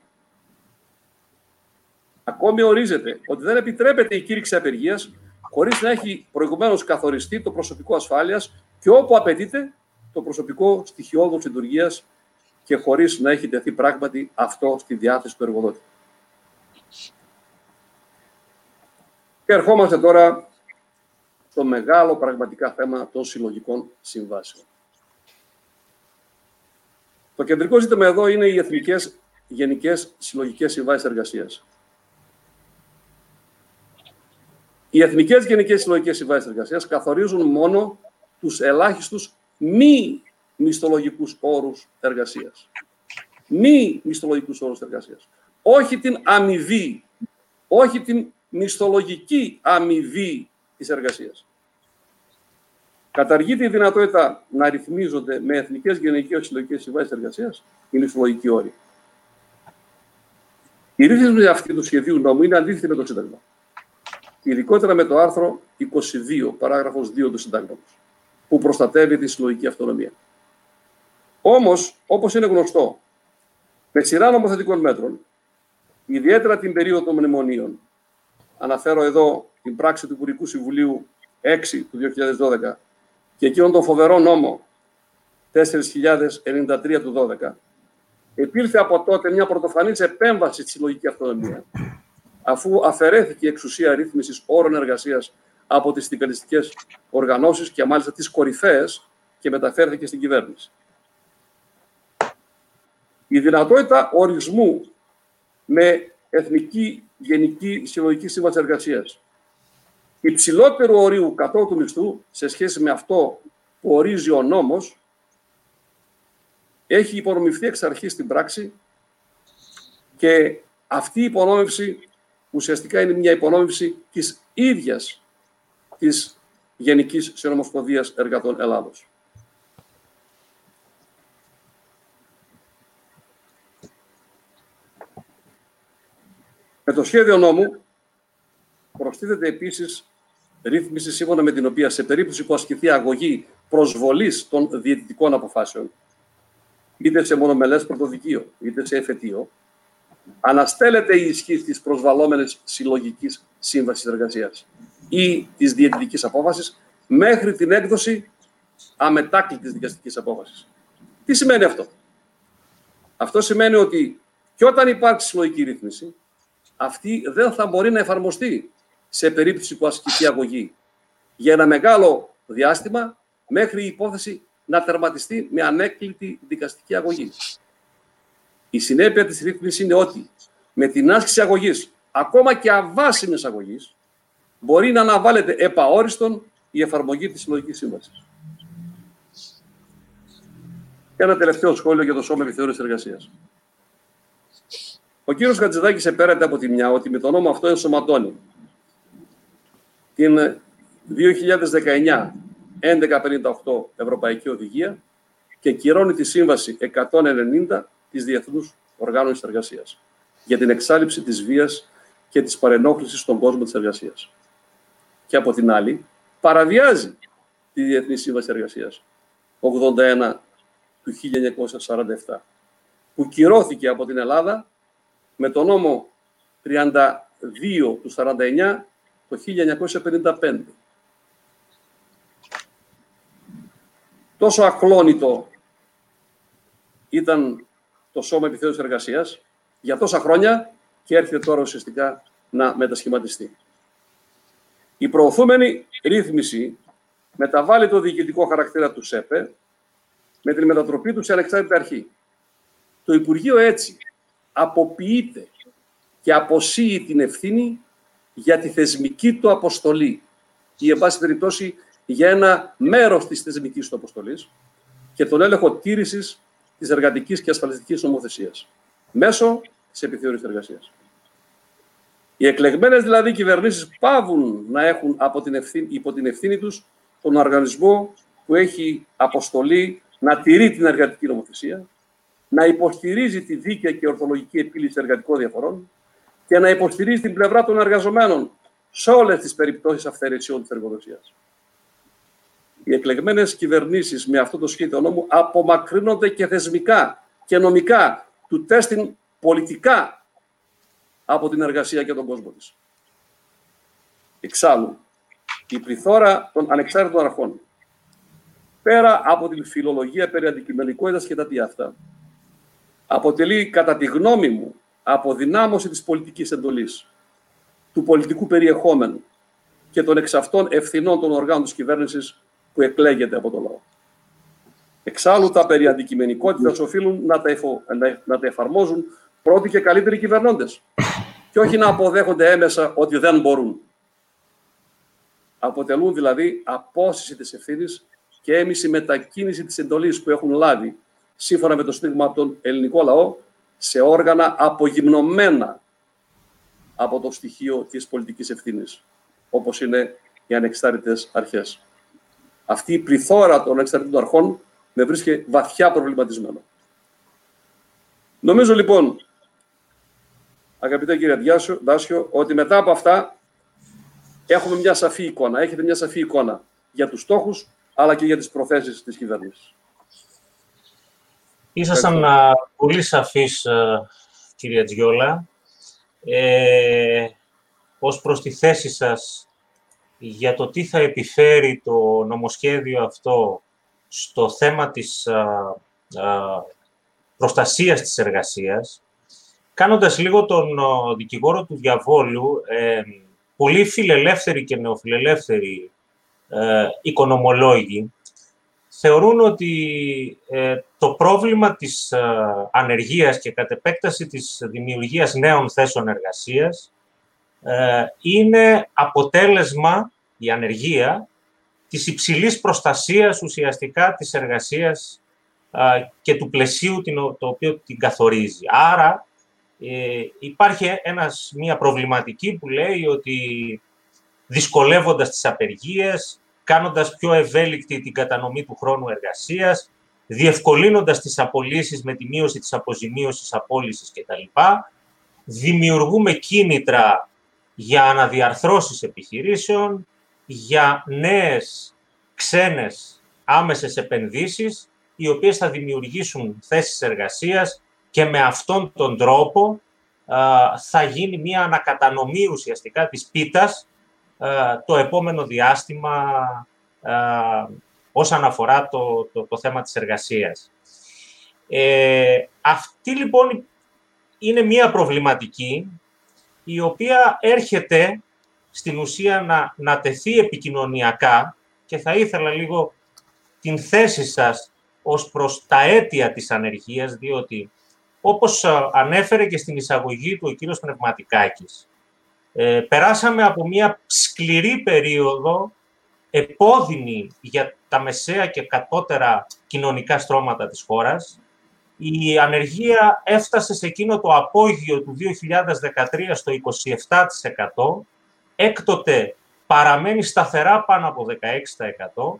Ακόμη ορίζεται ότι δεν επιτρέπεται η κήρυξη απεργίας χωρίς να έχει προηγουμένως καθοριστεί το προσωπικό ασφάλειας και όπου απαιτείται το προσωπικό στοιχειώδου λειτουργίας και χωρίς να έχει τεθεί πράγματι αυτό στη διάθεση του εργοδότη. Και ερχόμαστε τώρα στο μεγάλο πραγματικά θέμα των συλλογικών συμβάσεων. Το κεντρικό ζήτημα εδώ είναι οι εθνικές γενικές συλλογικές συμβάσεις εργασίας. Οι εθνικές γενικές συλλογικές συμβάσεις εργασίας καθορίζουν μόνο τους ελάχιστους μη μισθολογικούς όρους εργασίας. Μη μισθολογικούς όρους εργασίας. Όχι την αμοιβή, όχι την μισθολογική αμοιβή της εργασίας. Καταργείται η δυνατότητα να ρυθμίζονται με εθνικές γενικές συλλογικές συμβάσεις εργασίας οι μισθολογικοί όροι. Η ρύθμιση αυτή του σχεδίου νόμου είναι αντίθετη με το Σύνταγμα. Ειδικότερα με το άρθρο 22, παράγραφος 2 του Συντάγματος, που προστατεύει τη συλλογική αυτονομία. Όμως, όπως είναι γνωστό, με σειρά νομοθετικών μέτρων, ιδιαίτερα την περίοδο των μνημονίων, αναφέρω εδώ την πράξη του Υπουργικού Συμβουλίου 6 του 2012 και εκείνον τον φοβερό νόμο 4.093 του 12, υπήρχε από τότε μια πρωτοφανής επέμβαση στη συλλογική αυτονομία, αφού αφαιρέθηκε η εξουσία ρύθμισης όρων εργασίας από τις συνδικαλιστικέ οργανώσεις και μάλιστα τις κορυφαίες και μεταφέρθηκε στην κυβέρνηση. Η δυνατότητα ορισμού με εθνική γενική συλλογική σύμβαση εργασίας υψηλότερου ορίου κατώτου μισθού σε σχέση με αυτό που ορίζει ο νόμος έχει υπονομηθεί εξ αρχής στην πράξη και αυτή η υπονόμευση ουσιαστικά είναι μια υπονόμευση της ίδιας της Γενικής Συνομοσπονδίας Εργατών Ελλάδος. Με το σχέδιο νόμου προστίθεται επίσης ρύθμιση σύμφωνα με την οποία σε περίπτωση που ασκηθεί αγωγή προσβολής των διαιτητικών αποφάσεων είτε σε μονομελές πρωτοδικείο, είτε σε εφετείο, αναστέλλεται η ισχύ της προσβαλόμενη συλλογικής σύμβασης εργασίας ή της διαιτητική απόφασης μέχρι την έκδοση αμετάκλητης δικαστικής απόφασης. Τι σημαίνει αυτό; Αυτό σημαίνει ότι και όταν υπάρξει συλλογική ρύθμιση, αυτή δεν θα μπορεί να εφαρμοστεί σε περίπτωση που ασκηθεί αγωγή για ένα μεγάλο διάστημα μέχρι η υπόθεση να τερματιστεί με ανέκλητη δικαστική αγωγή. Η συνέπεια της ρύθμισης είναι ότι με την άσκηση αγωγής, ακόμα και αβάσιμης αγωγής, μπορεί να αναβάλλεται επαόριστον η εφαρμογή της συλλογικής σύμβασης. Ένα τελευταίο σχόλιο για το Σώμα Επιθεώρησης Εργασίας. Ο κύριος Χατζηδάκης επέρατε από τη μια ότι με τον νόμο αυτό ενσωματώνει την 2019 1158 Ευρωπαϊκή Οδηγία και κυρώνει τη Σύμβαση 190 της Διεθνούς Οργάνωσης Εργασίας για την εξάλληψη της βίας και της παρενόχλησης στον κόσμο της εργασίας. Και από την άλλη, παραβιάζει τη Διεθνή Σύμβαση Εργασίας 81 του 1947, που κυρώθηκε από την Ελλάδα με τον νόμο 32 του 49 το 1955 Τόσο ακλόνητο ήταν το Σώμα Επιθέωσης Εργασίας για τόσα χρόνια και έρχεται τώρα ουσιαστικά να μετασχηματιστεί. Η προωθούμενη ρύθμιση μεταβάλλει το διοικητικό χαρακτήρα του ΣΕΠΕ με την μετατροπή του σε ανεξάρτητη αρχή. Το Υπουργείο έτσι αποποιείται και αποσύει την ευθύνη για τη θεσμική του αποστολή ή, εν πάση περιπτώσει, για ένα μέρος της θεσμικής του αποστολής και τον έλεγχο τήρησης της εργατικής και ασφαλιστικής νομοθεσίας μέσω της επιθεώρησης εργασίας. Οι εκλεγμένες δηλαδή κυβερνήσεις πάβουν να έχουν από την ευθύνη, υπό την ευθύνη τους τον οργανισμό που έχει αποστολή να τηρεί την εργατική νομοθεσία, να υποστηρίζει τη δίκαια και ορθολογική επίλυση εργατικών διαφορών και να υποστηρίζει την πλευρά των εργαζομένων σε όλες τις περιπτώσεις αυθαιρεσιών της εργοδοσίας οι εκλεγμένες κυβερνήσεις με αυτό το σχέδιο νόμου απομακρύνονται και θεσμικά και νομικά του τέστην πολιτικά από την εργασία και τον κόσμο της. Εξάλλου, η πληθώρα των ανεξάρτητων αρχών, πέρα από την φιλολογία περί αντικειμενικότητας και τα τι αυτά, αποτελεί κατά τη γνώμη μου αποδυνάμωση της πολιτικής εντολής, του πολιτικού περιεχόμενου και των εξ αυτών ευθυνών των οργάνων της κυβέρνησης που εκλέγεται από το λαό. Εξάλλου, τα περί αντικειμενικότητας οφείλουν να τα, εφο, να, τα εφαρμόζουν πρώτοι και καλύτεροι κυβερνώντες και όχι να αποδέχονται έμεσα ότι δεν μπορούν. Αποτελούν δηλαδή απόσυση της ευθύνης και έμιση μετακίνηση της εντολής που έχουν λάβει σύμφωνα με το στίγμα από τον ελληνικό λαό σε όργανα απογυμνωμένα από το στοιχείο της πολιτικής ευθύνης, όπως είναι οι ανεξάρτητες αρχές. Αυτή η πληθώρα των ανεξάρτητων αρχών με βρίσκει βαθιά προβληματισμένο. Νομίζω λοιπόν, αγαπητέ κύριε Δάσιο, ότι μετά από αυτά έχουμε μια σαφή εικόνα, έχετε μια σαφή εικόνα για τους στόχους, αλλά και για τις προθέσεις της κυβέρνησης. Ήσασταν πολύ σαφής, κυρία Τζιόλα, ε, ως προς τη θέση σας για το τι θα επιφέρει το νομοσχέδιο αυτό στο θέμα της α, α, προστασίας της εργασίας, κάνοντας λίγο τον δικηγόρο του διαβόλου, ε, πολύ φιλελεύθεροι και νεοφιλελεύθεροι ε, οικονομολόγοι θεωρούν ότι ε, το πρόβλημα της ε, ανεργίας και κατ' επέκταση της δημιουργίας νέων θέσεων εργασίας ε, είναι αποτέλεσμα, η ανεργία, της υψηλής προστασίας ουσιαστικά της εργασίας και του πλαισίου το οποίο την καθορίζει. Άρα υπάρχει ένας, μια προβληματική που λέει ότι δυσκολεύοντας τις απεργίες, κάνοντας πιο ευέλικτη την κατανομή του χρόνου εργασίας, διευκολύνοντας τις απολύσεις με τη μείωση της αποζημίωσης, απόλυσης κτλ. Δημιουργούμε κίνητρα για αναδιαρθρώσεις επιχειρήσεων, για νέες ξένες άμεσες επενδύσεις, οι οποίες θα δημιουργήσουν θέσεις εργασίας και με αυτόν τον τρόπο θα γίνει μια ανακατανομή ουσιαστικά της πίτας ε, το επόμενο διάστημα ε, όσον αφορά το, το, το θέμα της εργασίας. Ε, αυτή λοιπόν είναι μία προβληματική η οποία έρχεται στην ουσία να, να τεθεί επικοινωνιακά και θα ήθελα λίγο την θέση σας ως προς τα αίτια της ανεργίας, διότι όπως ανέφερε και στην εισαγωγή του ο κύριος Πνευματικάκης, ε, περάσαμε από μια σκληρή περίοδο, επώδυνη για τα μεσαία και κατώτερα κοινωνικά στρώματα της χώρας. Η ανεργία έφτασε σε εκείνο το απόγειο του 2013 στο 27%, έκτοτε παραμένει σταθερά πάνω από 16%,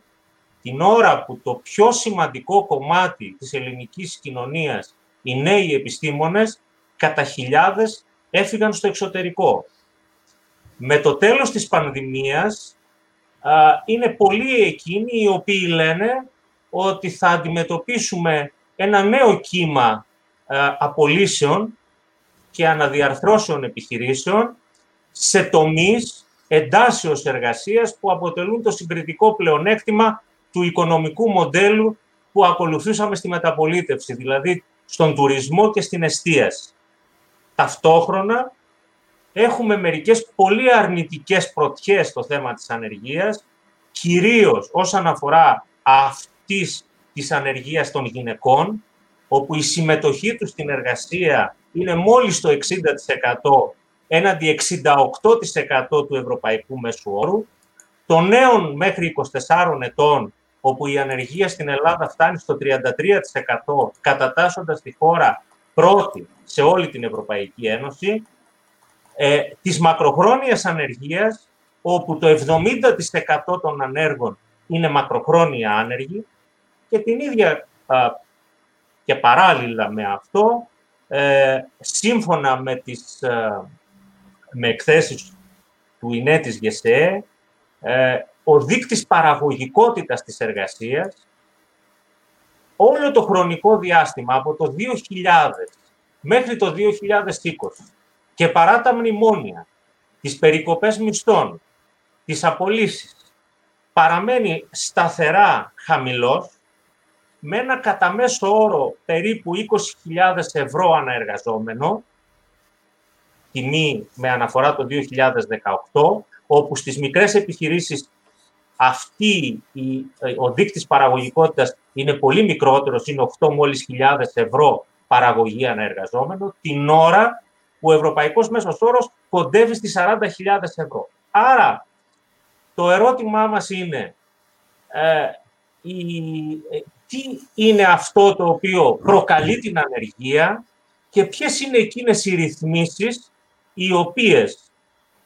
την ώρα που το πιο σημαντικό κομμάτι της ελληνικής κοινωνίας, οι νέοι επιστήμονες, κατά χιλιάδες έφυγαν στο εξωτερικό. Με το τέλος της πανδημίας, είναι πολλοί εκείνοι οι οποίοι λένε ότι θα αντιμετωπίσουμε ένα νέο κύμα απολύσεων και αναδιαρθρώσεων επιχειρήσεων σε τομείς εντάσεως εργασίας που αποτελούν το συγκριτικό πλεονέκτημα του οικονομικού μοντέλου που ακολουθούσαμε στη μεταπολίτευση, δηλαδή στον τουρισμό και στην εστίαση. Ταυτόχρονα, έχουμε μερικές πολύ αρνητικές πρωτιές στο θέμα της ανεργίας, κυρίως όσον αφορά αυτής της ανεργίας των γυναικών, όπου η συμμετοχή τους στην εργασία είναι μόλις το 60% έναντι 68% του ευρωπαϊκού μέσου όρου, των νέων μέχρι 24 ετών, όπου η ανεργία στην Ελλάδα φτάνει στο 33%, κατατάσσοντας τη χώρα πρώτη σε όλη την Ευρωπαϊκή Ένωση, ε, της μακροχρόνιας ανεργίας, όπου το 70% των ανέργων είναι μακροχρόνια άνεργοι και την ίδια και παράλληλα με αυτό, ε, σύμφωνα με τις ε, με εκθέσεις του ΙΝΕ της ΓΕΣΕ, ε, ο δείκτης παραγωγικότητας της εργασίας όλο το χρονικό διάστημα από το 2000 μέχρι το 2020 και παρά τα μνημόνια, τις περικοπές μισθών, τις απολύσεις, παραμένει σταθερά χαμηλός, με ένα κατά μέσο όρο περίπου 20.000 ευρώ αναεργαζόμενο, τιμή με αναφορά το 2018, όπου στις μικρές επιχειρήσεις αυτή η, ο δείκτης παραγωγικότητας είναι πολύ μικρότερος, είναι 8 μόλις χιλιάδες ευρώ παραγωγή αναεργαζόμενο, την ώρα που ο ευρωπαϊκός μέσος όρος κοντεύει στις 40.000 ευρώ. Άρα, το ερώτημά μας είναι, ε, η, ε, τι είναι αυτό το οποίο προκαλεί την ανεργία και ποιες είναι εκείνες οι ρυθμίσεις οι οποίες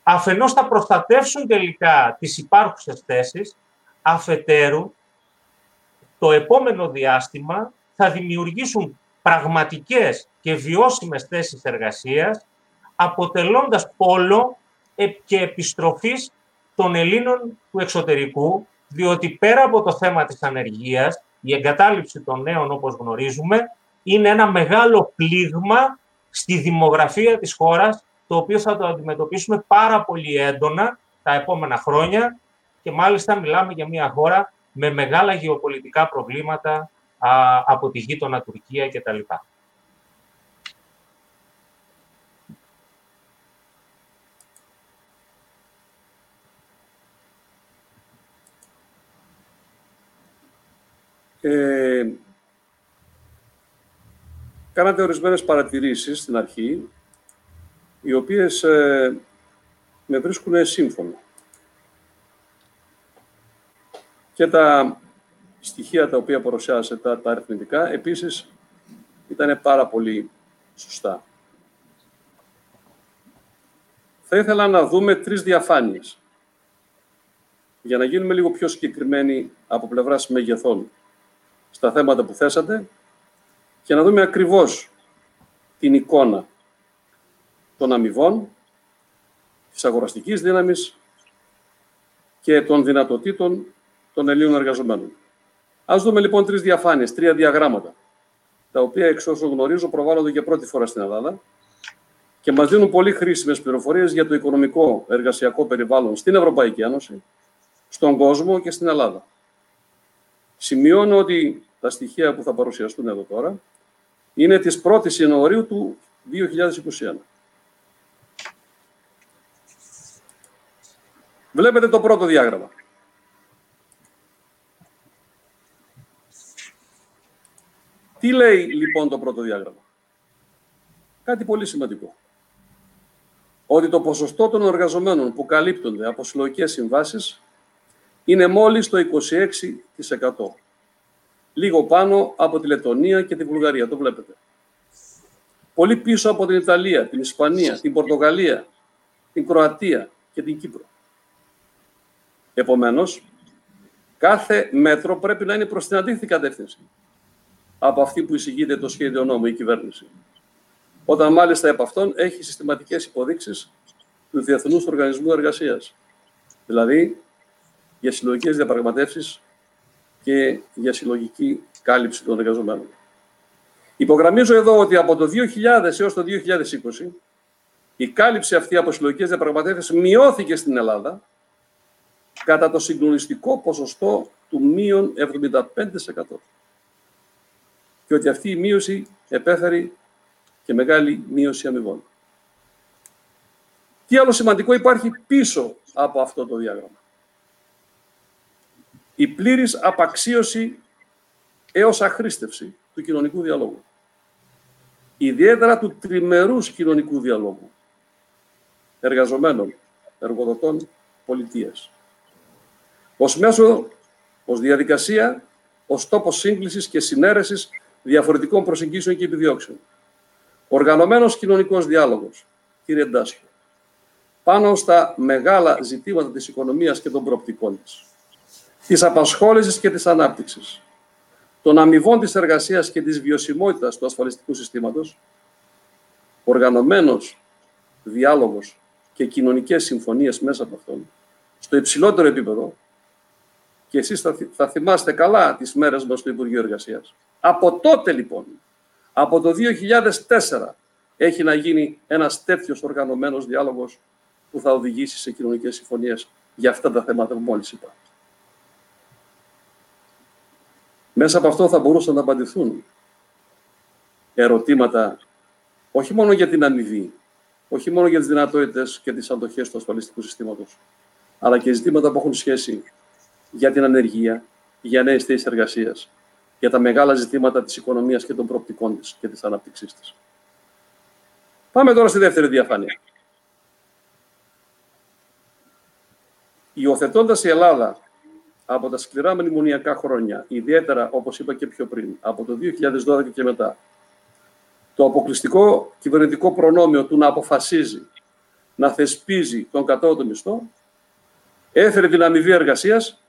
αφενός θα προστατεύσουν τελικά τις υπάρχουσες θέσεις, αφετέρου το επόμενο διάστημα θα δημιουργήσουν πραγματικές και βιώσιμες θέσεις εργασίας, αποτελώντας πόλο και επιστροφής των Ελλήνων του εξωτερικού, διότι πέρα από το θέμα της ανεργίας, η εγκατάλειψη των νέων, όπως γνωρίζουμε, είναι ένα μεγάλο πλήγμα στη δημογραφία της χώρας, το οποίο θα το αντιμετωπίσουμε πάρα πολύ έντονα τα επόμενα χρόνια και μάλιστα μιλάμε για μια χώρα με μεγάλα γεωπολιτικά προβλήματα α, από τη γείτονα Τουρκία κτλ. Ε, κάνατε ορισμένες παρατηρήσεις στην αρχή, οι οποίες ε, με βρίσκουν σύμφωνο. Και τα στοιχεία τα οποία παρουσιάσετε, τα, τα αριθμητικά, επίσης ήταν πάρα πολύ σωστά. Θα ήθελα να δούμε τρεις διαφάνειες για να γίνουμε λίγο πιο συγκεκριμένοι από πλευράς μεγεθών στα θέματα που θέσατε και να δούμε ακριβώς την εικόνα των αμοιβών, της αγοραστικής δύναμης και των δυνατοτήτων των Ελλήνων εργαζομένων. Ας δούμε λοιπόν τρεις διαφάνειες, τρία διαγράμματα, τα οποία εξ όσων γνωρίζω προβάλλονται για πρώτη φορά στην Ελλάδα και μας δίνουν πολύ χρήσιμες πληροφορίες για το οικονομικό εργασιακό περιβάλλον στην Ευρωπαϊκή Ένωση, στον κόσμο και στην Ελλάδα. Σημειώνω ότι τα στοιχεία που θα παρουσιαστούν εδώ τώρα είναι της 1ης Ιανουαρίου του 2021. Βλέπετε το πρώτο διάγραμμα. Τι λέει λοιπόν το πρώτο διάγραμμα; Κάτι πολύ σημαντικό. Ότι το ποσοστό των εργαζομένων που καλύπτονται από συλλογικές συμβάσεις είναι μόλις το 26%. Λίγο πάνω από τη Λετωνία και τη Βουλγαρία, το βλέπετε. Πολύ πίσω από την Ιταλία, την Ισπανία, την Πορτογαλία, την Κροατία και την Κύπρο. Επομένως, κάθε μέτρο πρέπει να είναι προς την αντίθετη κατεύθυνση από αυτή που εισηγείται το σχέδιο νόμου η κυβέρνηση. Όταν μάλιστα από αυτόν έχει συστηματικές υποδείξεις του Διεθνούς Οργανισμού Εργασίας. Δηλαδή, για συλλογικές διαπραγματεύσεις και για συλλογική κάλυψη των εργαζομένων. Υπογραμμίζω εδώ ότι από το 2000 έως το 2020 η κάλυψη αυτή από συλλογικές διαπραγματεύσεις μειώθηκε στην Ελλάδα κατά το συγκλονιστικό ποσοστό του μείον 75% και ότι αυτή η μείωση επέφερε και μεγάλη μείωση αμοιβών. Τι άλλο σημαντικό υπάρχει πίσω από αυτό το διάγραμμα; Η πλήρης απαξίωση έως αχρήστευση του κοινωνικού διαλόγου. Ιδιαίτερα του τριμερούς κοινωνικού διαλόγου εργαζομένων, εργοδοτών, πολιτείας. Ως μέσο, ως διαδικασία, ως τόπος σύγκλησης και συνέρεσης διαφορετικών προσεγγίσεων και επιδιώξεων. Οργανωμένος κοινωνικός διάλογος, κύριε Ντάσιο, πάνω στα μεγάλα ζητήματα της οικονομίας και των προοπτικών τη, της απασχόλησης και της ανάπτυξης, των αμοιβών της εργασίας και της βιωσιμότητας του ασφαλιστικού συστήματος, οργανωμένος διάλογος και κοινωνικές συμφωνίες μέσα από αυτόν, στο υψηλότερο επίπεδο, και εσείς θα, θα θυμάστε καλά τις μέρες μας στο Υπουργείο Εργασίας. Από τότε λοιπόν, από το 2004, έχει να γίνει ένας τέτοιος οργανωμένος διάλογος που θα οδηγήσει σε κοινωνικές συμφωνίες για αυτά τα θέματα που μόλις είπα. Μέσα από αυτό θα μπορούσαν να απαντηθούν ερωτήματα όχι μόνο για την αμοιβή, όχι μόνο για τις δυνατότητες και τις αντοχές του ασφαλιστικού συστήματος, αλλά και ζητήματα που έχουν σχέση για την ανεργία, για νέες θέσεις εργασίας, για τα μεγάλα ζητήματα της οικονομίας και των προοπτικών της και της ανάπτυξής της. Πάμε τώρα στη δεύτερη διαφάνεια. Υιοθετώντας η Ελλάδα από τα σκληρά μνημονιακά χρόνια, ιδιαίτερα όπως είπα και πιο πριν, από το 2012 και μετά, το αποκλειστικό κυβερνητικό προνόμιο του να αποφασίζει να θεσπίζει τον κατώτατο μισθό, έφερε την αμοιβή εργασίας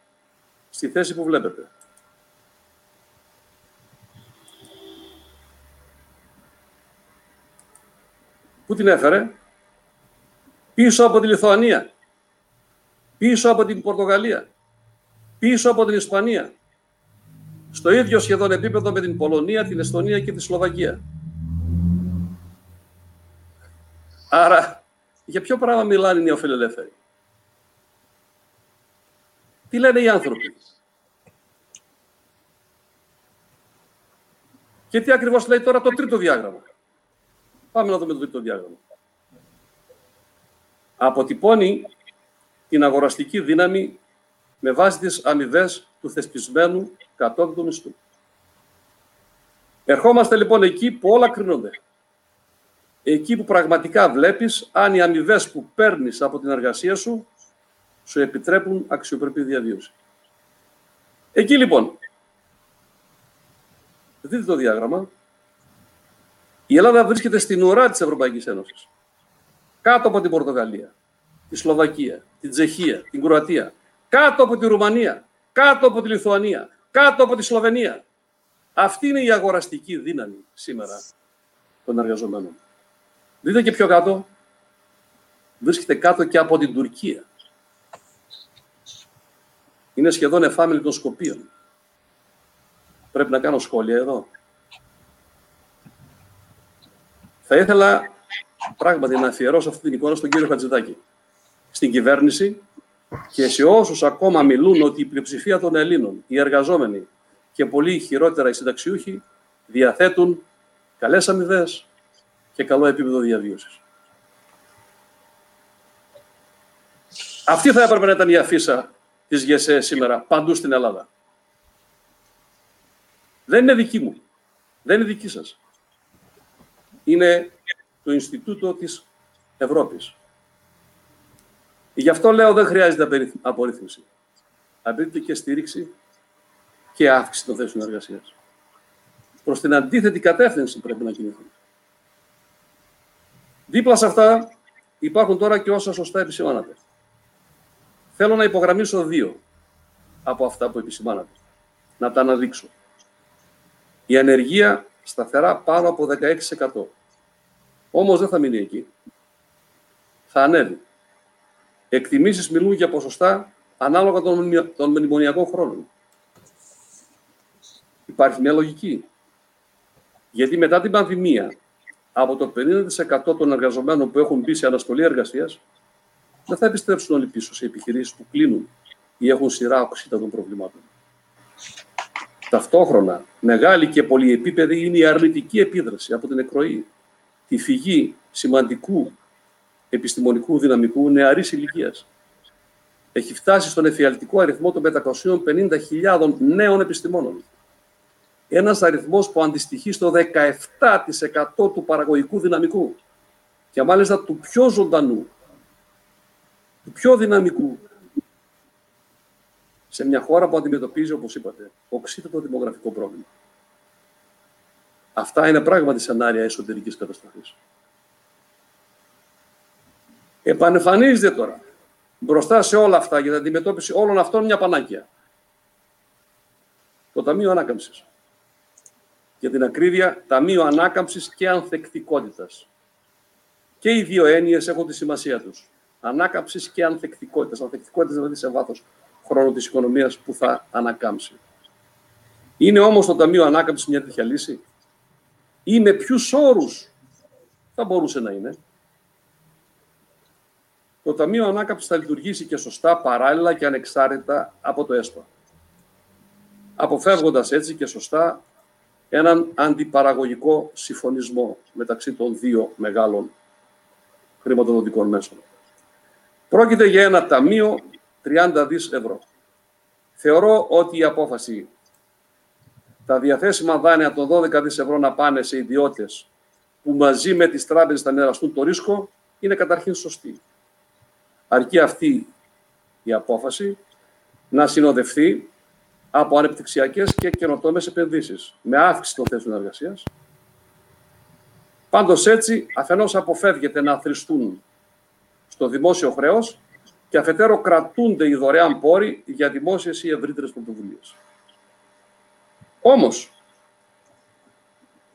στη θέση που βλέπετε. Πού την έφερε; Πίσω από τη Λιθουανία, πίσω από την Πορτογαλία, πίσω από την Ισπανία, στο ίδιο σχεδόν επίπεδο με την Πολωνία, την Εστονία και τη Σλοβακία. Άρα, για ποιο πράγμα μιλάνε οι νεοφιλελεύθεροι; Τι λένε οι άνθρωποι; Και τι ακριβώς λέει τώρα το τρίτο διάγραμμα; Πάμε να δούμε το τρίτο διάγραμμα. Αποτυπώνει την αγοραστική δύναμη με βάση τις αμοιβές του θεσπισμένου κατώτατου μισθού. Ερχόμαστε λοιπόν εκεί που όλα κρίνονται. Εκεί που πραγματικά βλέπεις αν οι αμοιβές που παίρνεις από την εργασία σου σου επιτρέπουν αξιοπρεπή διαβίωση. Εκεί λοιπόν, δείτε το διάγραμμα, η Ελλάδα βρίσκεται στην ουρά της Ευρωπαϊκής Ένωσης. Κάτω από την Πορτογαλία, τη Σλοβακία, την Τσεχία, την Κροατία, κάτω από τη Ρουμανία, κάτω από τη Λιθουανία, κάτω από τη Σλοβενία. Αυτή είναι η αγοραστική δύναμη σήμερα των εργαζομένων. Δείτε και πιο κάτω. Βρίσκεται κάτω και από την Τουρκία. Είναι σχεδόν εφάμιλη των Σκοπίων. Πρέπει να κάνω σχόλια εδώ. Θα ήθελα πράγματι να αφιερώσω αυτή την εικόνα στον κύριο Χατζηδάκη. Στην κυβέρνηση και σε όσους ακόμα μιλούν ότι η πλειοψηφία των Ελλήνων, οι εργαζόμενοι και πολύ χειρότερα οι συνταξιούχοι διαθέτουν καλές αμοιβές και καλό επίπεδο διαβίωσης. Αυτή θα έπρεπε να ήταν η αφίσα της ΓΕΣΕ σήμερα παντού στην Ελλάδα. Δεν είναι δική μου. Δεν είναι δική σας. Είναι το Ινστιτούτο της Ευρώπης. Γι' αυτό λέω δεν χρειάζεται απορρίθμιση. Απαιτείται και στήριξη και αύξηση των θέσεων εργασίας. Προς την αντίθετη κατεύθυνση πρέπει να κινηθούν. Δίπλα σε αυτά υπάρχουν τώρα και όσα σωστά επισημάνατε. Θέλω να υπογραμμίσω δύο από αυτά που επισημάνατε. Να τα αναδείξω. Η ανεργία σταθερά πάνω από 16%. Όμως δεν θα μείνει εκεί. Θα ανέβει. Εκτιμήσεις μιλούν για ποσοστά ανάλογα των μνημονιακών χρόνων. Υπάρχει μια λογική. Γιατί μετά την πανδημία, από το 50% των εργαζομένων που έχουν μπει σε αναστολή εργασίας, δεν θα επιστρέψουν όλοι πίσω σε επιχειρήσεις που κλείνουν ή έχουν σειρά οξύτα των προβλημάτων. Ταυτόχρονα, μεγάλη και πολυεπίπεδη είναι η αρνητική επίδραση από την εκροή, τη φυγή σημαντικού επιστημονικού δυναμικού νεαρής ηλικίας. Έχει φτάσει στον εφιαλτικό αριθμό των 550.000 νέων επιστημόνων. Ένας αριθμός που αντιστοιχεί στο 17% του παραγωγικού δυναμικού και μάλιστα του πιο ζωντανού του πιο δυναμικού σε μια χώρα που αντιμετωπίζει, όπως είπατε, οξύτατο δημογραφικό πρόβλημα. Αυτά είναι πράγματι σενάρια εσωτερικής καταστροφής. Επανεφανίζεται τώρα μπροστά σε όλα αυτά για την αντιμετώπιση όλων αυτών μια πανάκια. Το Ταμείο Ανάκαμψης. Για την ακρίβεια, Ταμείο Ανάκαμψης και Ανθεκτικότητας. Και οι δύο έννοιες έχουν τη σημασία τους ανάκαμψης και ανθεκτικότητας. Ανθεκτικότητας δηλαδή σε βάθος χρόνου της οικονομίας που θα ανακάμψει. Είναι όμως το Ταμείο Ανάκαμψης μια τέτοια λύση, ή με ποιους όρους θα μπορούσε να είναι; Το Ταμείο Ανάκαμψης θα λειτουργήσει και σωστά, παράλληλα και ανεξάρτητα από το ΕΣΠΑ. Αποφεύγοντας έτσι και σωστά έναν αντιπαραγωγικό συμφωνισμό μεταξύ των δύο μεγάλων χρηματοδοτικών μέσων. Πρόκειται για ένα ταμείο 30 δις ευρώ. Θεωρώ ότι η απόφαση τα διαθέσιμα δάνεια των 12 δις ευρώ να πάνε σε ιδιώτες που μαζί με τις τράπεζες θα μοιραστούν το ρίσκο είναι καταρχήν σωστή. Αρκεί αυτή η απόφαση να συνοδευτεί από ανεπτυξιακές και καινοτόμες επενδύσεις με αύξηση των θέσεων εργασίας. Πάντως έτσι, αφενός αποφεύγεται να θρηστούν στο δημόσιο χρέος και αφετέρου κρατούνται οι δωρεάν πόροι για δημόσιες ή ευρύτερες πρωτοβουλίες. Όμως,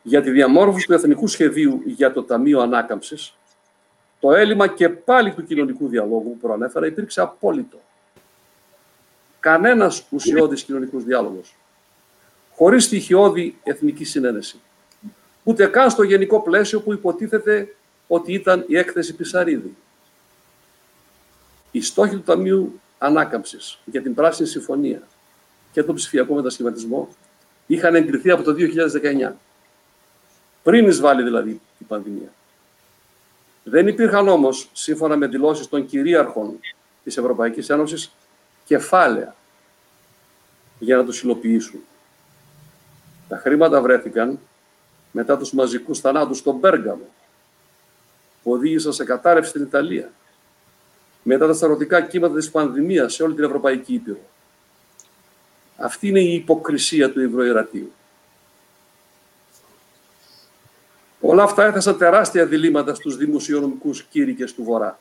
για τη διαμόρφωση του Εθνικού Σχεδίου για το Ταμείο Ανάκαμψης, το έλλειμμα και πάλι του κοινωνικού διαλόγου που προανέφερα υπήρξε απόλυτο. Κανένας ουσιώδης κοινωνικός διάλογος, χωρίς στοιχειώδη εθνική συνένεση. Ούτε καν στο γενικό πλαίσιο που υποτίθεται ότι ήταν η έκθεση Πισαρίδη. Οι στόχοι του Ταμείου Ανάκαμψης για την Πράσινη Συμφωνία και τον ψηφιακό μετασχηματισμό είχαν εγκριθεί από το 2019. Πριν εισβάλλει δηλαδή η πανδημία. Δεν υπήρχαν όμως, σύμφωνα με δηλώσεις των κυρίαρχων της Ευρωπαϊκής Ένωσης, κεφάλαια για να τους υλοποιήσουν. Τα χρήματα βρέθηκαν μετά τους μαζικούς θανάτους στον Πέργαμο, που οδήγησαν σε κατάρρευση στην Ιταλία, μετά τα σταρωτικά κύματα της πανδημίας σε όλη την Ευρωπαϊκή Ήπειρο. Αυτή είναι η υποκρισία του Ευρωϊρατείου. Όλα αυτά έθεσαν τεράστια διλήμματα στους δημοσιονομικούς κήρυκες του Βορρά.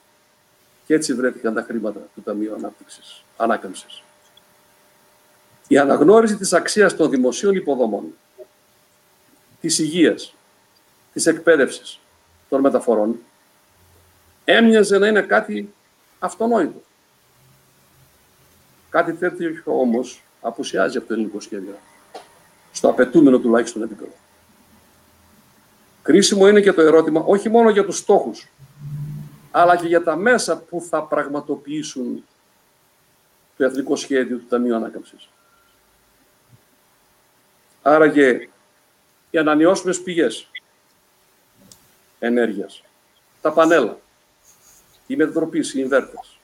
Και έτσι βρέθηκαν τα χρήματα του Ταμείου Ανάπτυξης, Ανάκαμψης. Η αναγνώριση της αξίας των δημοσίων υποδομών, της υγείας, της εκπαίδευσης, των μεταφορών, έμοιαζε να είναι κάτι αυτονόητο. Κάτι τέτοιο όμως απουσιάζει από το ελληνικό σχέδιο. Στο απαιτούμενο τουλάχιστον επίπεδο. Κρίσιμο είναι και το ερώτημα όχι μόνο για τους στόχους, αλλά και για τα μέσα που θα πραγματοποιήσουν το εθνικό σχέδιο του Ταμείου Ανάκαμψης. Άρα και οι ανανεώσιμες πηγές ενέργειας, τα πανέλα, οι μετατροπής, οι ινβέρτες,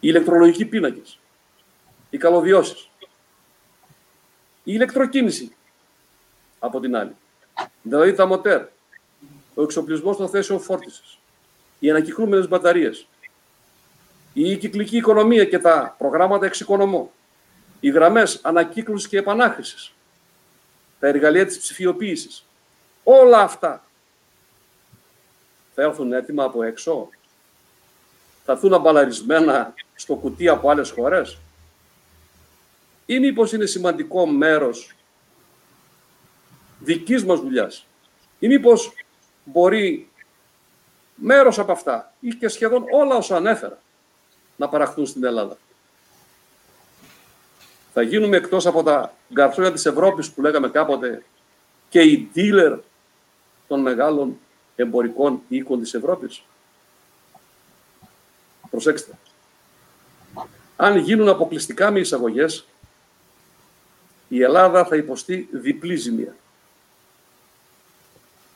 οι ηλεκτρολογικοί πίνακες, οι καλωδιώσεις, η ηλεκτροκίνηση από την άλλη. Δηλαδή τα μοτέρ, ο εξοπλισμός των θέσεων φόρτισης, οι ανακυκλούμενες μπαταρίες, η κυκλική οικονομία και τα προγράμματα εξοικονομώ, οι γραμμές ανακύκλωσης και επανάχρησης, τα εργαλεία της ψηφιοποίησης. Όλα αυτά. Θα έρθουν έτοιμα από έξω, θα έρθουν αμπαλαρισμένα στο κουτί από άλλες χώρες. Ή μήπως είναι σημαντικό μέρος δικής μας δουλειάς ή μήπως μπορεί μέρος από αυτά ή και σχεδόν όλα όσα ανέφερα να παραχθούν στην Ελλάδα. Θα γίνουμε εκτός από τα γκαρσόνια της Ευρώπης που λέγαμε κάποτε και οι dealer των μεγάλων εμπορικών οίκων της Ευρώπης. Προσέξτε. Αν γίνουν αποκλειστικά με εισαγωγές, η Ελλάδα θα υποστεί διπλή ζημία.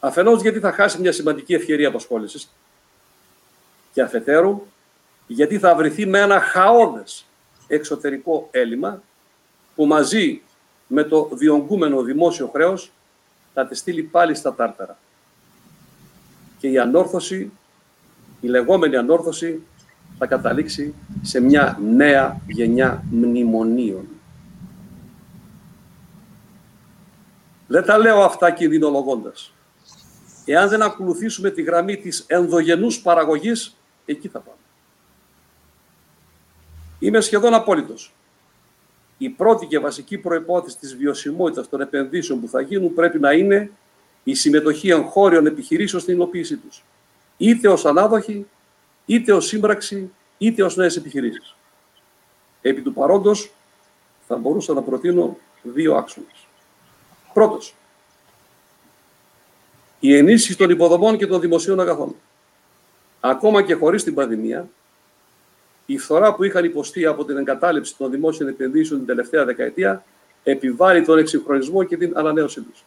Αφενός γιατί θα χάσει μια σημαντική ευκαιρία απασχόλησης και αφετέρου γιατί θα βρεθεί με ένα χαόδες εξωτερικό έλλειμμα που μαζί με το διονγκούμενο δημόσιο χρέος θα τη στείλει πάλι στα τάρταρα. Και η ανόρθωση, η λεγόμενη ανόρθωση, θα καταλήξει σε μια νέα γενιά μνημονίων. Δεν τα λέω αυτά κινδυνολογώντας. Εάν δεν ακολουθήσουμε τη γραμμή της ενδογενούς παραγωγής, εκεί θα πάμε. Είμαι σχεδόν απόλυτος. Η πρώτη και βασική προϋπόθεση της βιωσιμότητας των επενδύσεων που θα γίνουν πρέπει να είναι η συμμετοχή εγχώριων επιχειρήσεων στην υλοποίησή τους. Είτε ως ανάδοχοι, είτε ως σύμπραξη, είτε ως νέες επιχειρήσεις. Επί του παρόντος θα μπορούσα να προτείνω δύο άξονες. Πρώτος, η ενίσχυση των υποδομών και των δημοσίων αγαθών. Ακόμα και χωρίς την πανδημία, η φθορά που είχαν υποστεί από την εγκατάλειψη των δημόσιων επενδύσεων την τελευταία δεκαετία επιβάλλει τον εξυγχρονισμό και την ανανέωσή τους.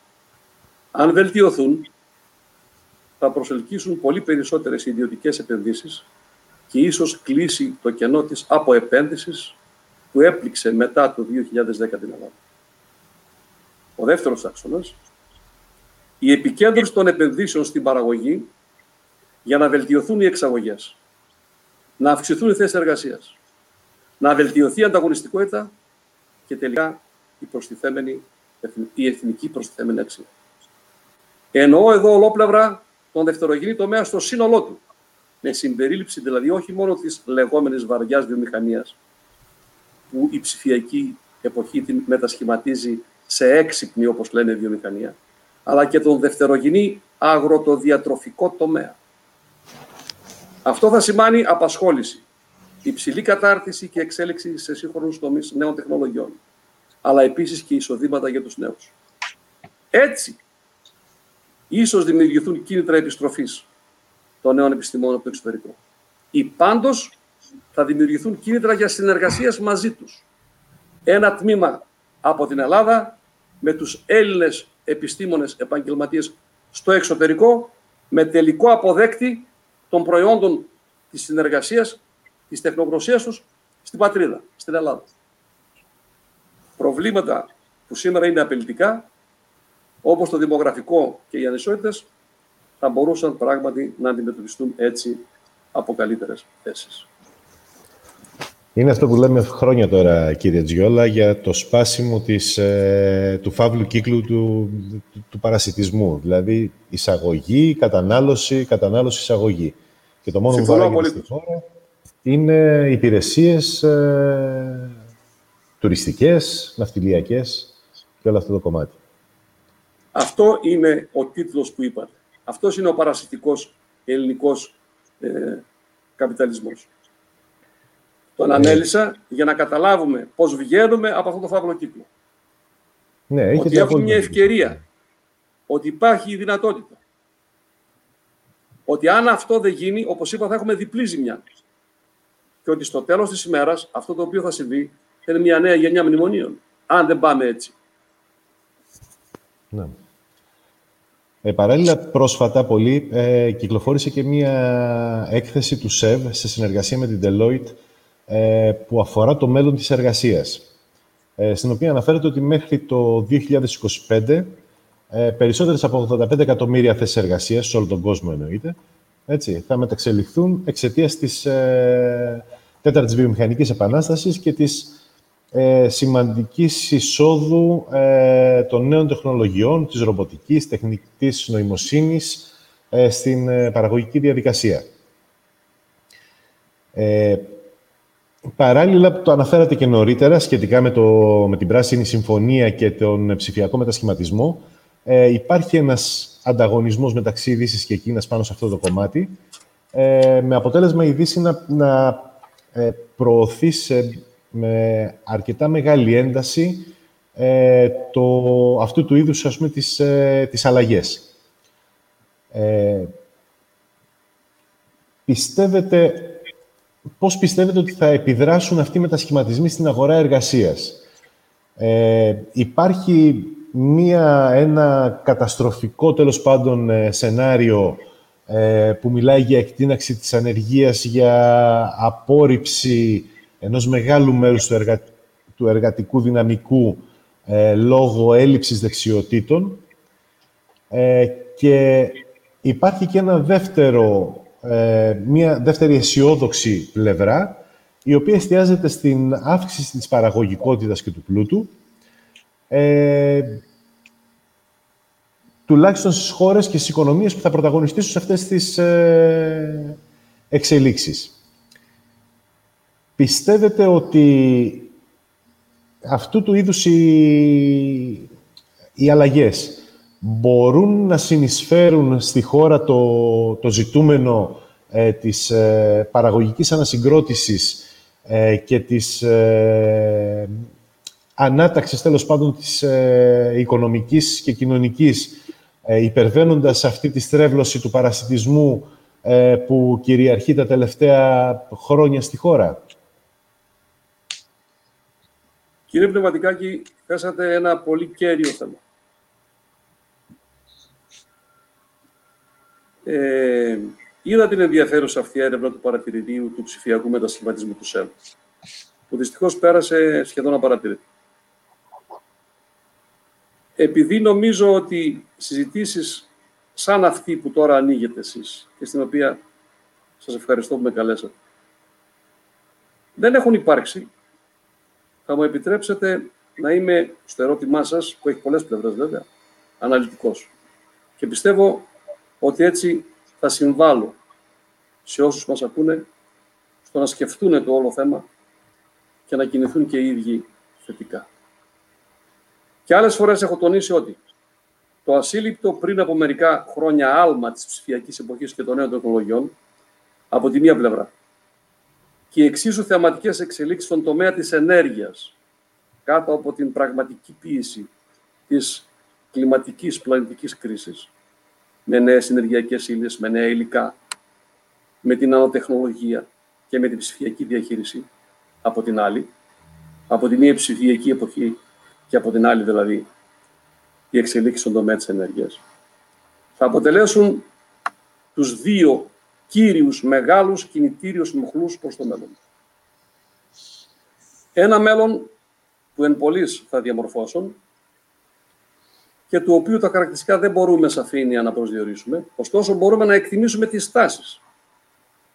Αν βελτιωθούν, θα προσελκύσουν πολύ περισσότερες ιδιωτικές επενδύσεις και ίσως κλείσει το κενό της από επένδυσης που έπληξε μετά το 2010 την Ελλάδα. Ο δεύτερος άξονας, η επικέντρωση των επενδύσεων στην παραγωγή για να βελτιωθούν οι εξαγωγές, να αυξηθούν οι θέσεις εργασίας, να βελτιωθεί η ανταγωνιστικότητα και τελικά η, προστιθέμενη, η εθνική προστιθέμενη αξία. Εννοώ εδώ ολόπλευρα τον δευτερογενή τομέα στο σύνολό του, με συμπερίληψη δηλαδή όχι μόνο της λεγόμενης βαριάς βιομηχανίας, που η ψηφιακή εποχή την μετασχηματίζει σε έξυπνη, όπως λένε, βιομηχανία, αλλά και τον δευτερογενή αγροτοδιατροφικό τομέα. Αυτό θα σημάνει απασχόληση, υψηλή κατάρτιση και εξέλιξη σε σύγχρονους τομείς νέων τεχνολογιών, αλλά επίσης και εισοδήματα για τους νέους. Έτσι, ίσως δημιουργηθούν κίνητρα επιστροφής των νέων επιστημόνων από το εξωτερικό. Ή πάντως θα δημιουργηθούν κίνητρα για συνεργασία μαζί τους. Ένα τμήμα από την Ελλάδα με τους Έλληνες επιστήμονες επαγγελματίες στο εξωτερικό με τελικό αποδέκτη των προϊόντων της συνεργασίας, της τεχνογνωσίας τους στην πατρίδα, στην Ελλάδα. Προβλήματα που σήμερα είναι απειλητικά, όπως το δημογραφικό και οι ανισότητες, θα μπορούσαν πράγματι να αντιμετωπιστούν έτσι από καλύτερες θέσεις. Είναι αυτό που λέμε χρόνια τώρα, κύριε Τζιόλα, για το σπάσιμο της, ε, του φαύλου κύκλου του, του, παρασιτισμού. Δηλαδή, εισαγωγή, κατανάλωση, κατανάλωση, εισαγωγή. Και το μόνο που παράγεται στη χώρα είναι υπηρεσίες ε, τουριστικές, ναυτιλιακές και όλο αυτό το κομμάτι. Αυτό είναι ο τίτλος που είπατε. Αυτός είναι ο παρασιτικός ελληνικός ε, καπιταλισμός. Τον ναι. ανέλησα για να καταλάβουμε πώς βγαίνουμε από αυτό το φαύλο κύκλο. Ναι, ότι έχουμε μια ευκαιρία. Ότι υπάρχει η δυνατότητα. Ότι αν αυτό δεν γίνει, όπως είπα, θα έχουμε διπλή ζημιά. Και ότι στο τέλος της ημέρας αυτό το οποίο θα συμβεί θα είναι μια νέα γενιά μνημονίων. Αν δεν πάμε έτσι. Ναι. Ε, παράλληλα, πρόσφατα πολύ, ε, κυκλοφόρησε και μία έκθεση του ΣΕΒ σε συνεργασία με την Deloitte ε, που αφορά το μέλλον της εργασίας, ε, στην οποία αναφέρεται ότι μέχρι το 2025 ε, περισσότερες από 85 εκατομμύρια θέσεις εργασίας, σε όλο τον κόσμο εννοείται, έτσι, θα μεταξελιχθούν εξαιτίας της ε, τέταρτης βιομηχανικής επανάστασης και της ε, σημαντικής εισόδου ε, των νέων τεχνολογιών, της ρομποτικής, τεχνητής νοημοσύνης ε, στην ε, παραγωγική διαδικασία. Ε, Παράλληλα, το αναφέρατε και νωρίτερα, σχετικά με, το, με την Πράσινη Συμφωνία και τον ψηφιακό μετασχηματισμό, ε, υπάρχει ένας ανταγωνισμός μεταξύ Δύσης και Κίνας πάνω σε αυτό το κομμάτι, ε, με αποτέλεσμα η Δύση να, να ε, προωθεί με αρκετά μεγάλη ένταση ε, το, αυτού του είδους, ας πούμε, τις, ε, τις αλλαγές. Ε, πιστεύετε πώς πιστεύετε ότι θα επιδράσουν αυτοί οι μετασχηματισμοί στην αγορά εργασίας; Ε, υπάρχει μία, ένα καταστροφικό, τέλος πάντων, ε, σενάριο ε, που μιλάει για εκτείναξη της ανεργίας, για απόρριψη ενός μεγάλου μέρους του, του εργατικού δυναμικού ε, λόγω έλλειψης δεξιοτήτων. και υπάρχει και ένα δεύτερο ε, μια δεύτερη αισιόδοξη πλευρά, η οποία εστιάζεται στην αύξηση της παραγωγικότητας και του πλούτου, ε, τουλάχιστον στις χώρες και στις οικονομίες που θα πρωταγωνιστήσουν σε αυτές τις ε, εξελίξεις. Πιστεύετε ότι αυτού του είδους οι, οι αλλαγές μπορούν να συνεισφέρουν στη χώρα το, το ζητούμενο ε, της ε, παραγωγικής ανασυγκρότησης ε, και της ε, ανάταξης, τέλος πάντων, της ε, οικονομικής και κοινωνικής, ε, υπερβαίνοντας αυτή τη στρέβλωση του παρασιτισμού που κυριαρχεί τα τελευταία χρόνια στη χώρα. Κύριε Πνευματικάκη, θέσατε ένα πολύ κέριο θέμα. Ε, είδα την ενδιαφέρουσα αυτή έρευνα του παρατηρητήου του ψηφιακού μετασχηματισμού του ΣΕΜ, που δυστυχώς πέρασε σχεδόν απαρατήρητη. Επειδή νομίζω ότι συζητήσεις σαν αυτή που τώρα ανοίγετε εσείς και στην οποία σας ευχαριστώ που με καλέσατε, δεν έχουν υπάρξει, θα μου επιτρέψετε να είμαι στο ερώτημά σας, που έχει πολλές πλευρές βέβαια, αναλυτικός. Και πιστεύω ότι έτσι θα συμβάλλω σε όσους μας ακούνε στο να σκεφτούν το όλο θέμα και να κινηθούν και οι ίδιοι θετικά. Και άλλες φορές έχω τονίσει ότι το ασύλληπτο πριν από μερικά χρόνια άλμα της ψηφιακής εποχής και των νέων τεχνολογιών, από τη μία πλευρά, και οι εξίσου θεαματικές εξελίξεις στον τομέα της ενέργειας, κάτω από την πραγματική πίεση της κλιματικής πλανητικής κρίσης, με νέες ενεργειακές ύλες, με νέα υλικά, με την ανατεχνολογία και με την ψηφιακή διαχείριση από την άλλη, από τη μία ψηφιακή εποχή και από την άλλη δηλαδή η εξελίξη στον τομέα της ενέργειας, θα αποτελέσουν τους δύο κύριους μεγάλους κινητήριους μοχλούς προς το μέλλον. Ένα μέλλον που εν πολλής θα διαμορφώσουν και του οποίου τα χαρακτηριστικά δεν μπορούμε σαφήνεια να προσδιορίσουμε, ωστόσο μπορούμε να εκτιμήσουμε τις τάσεις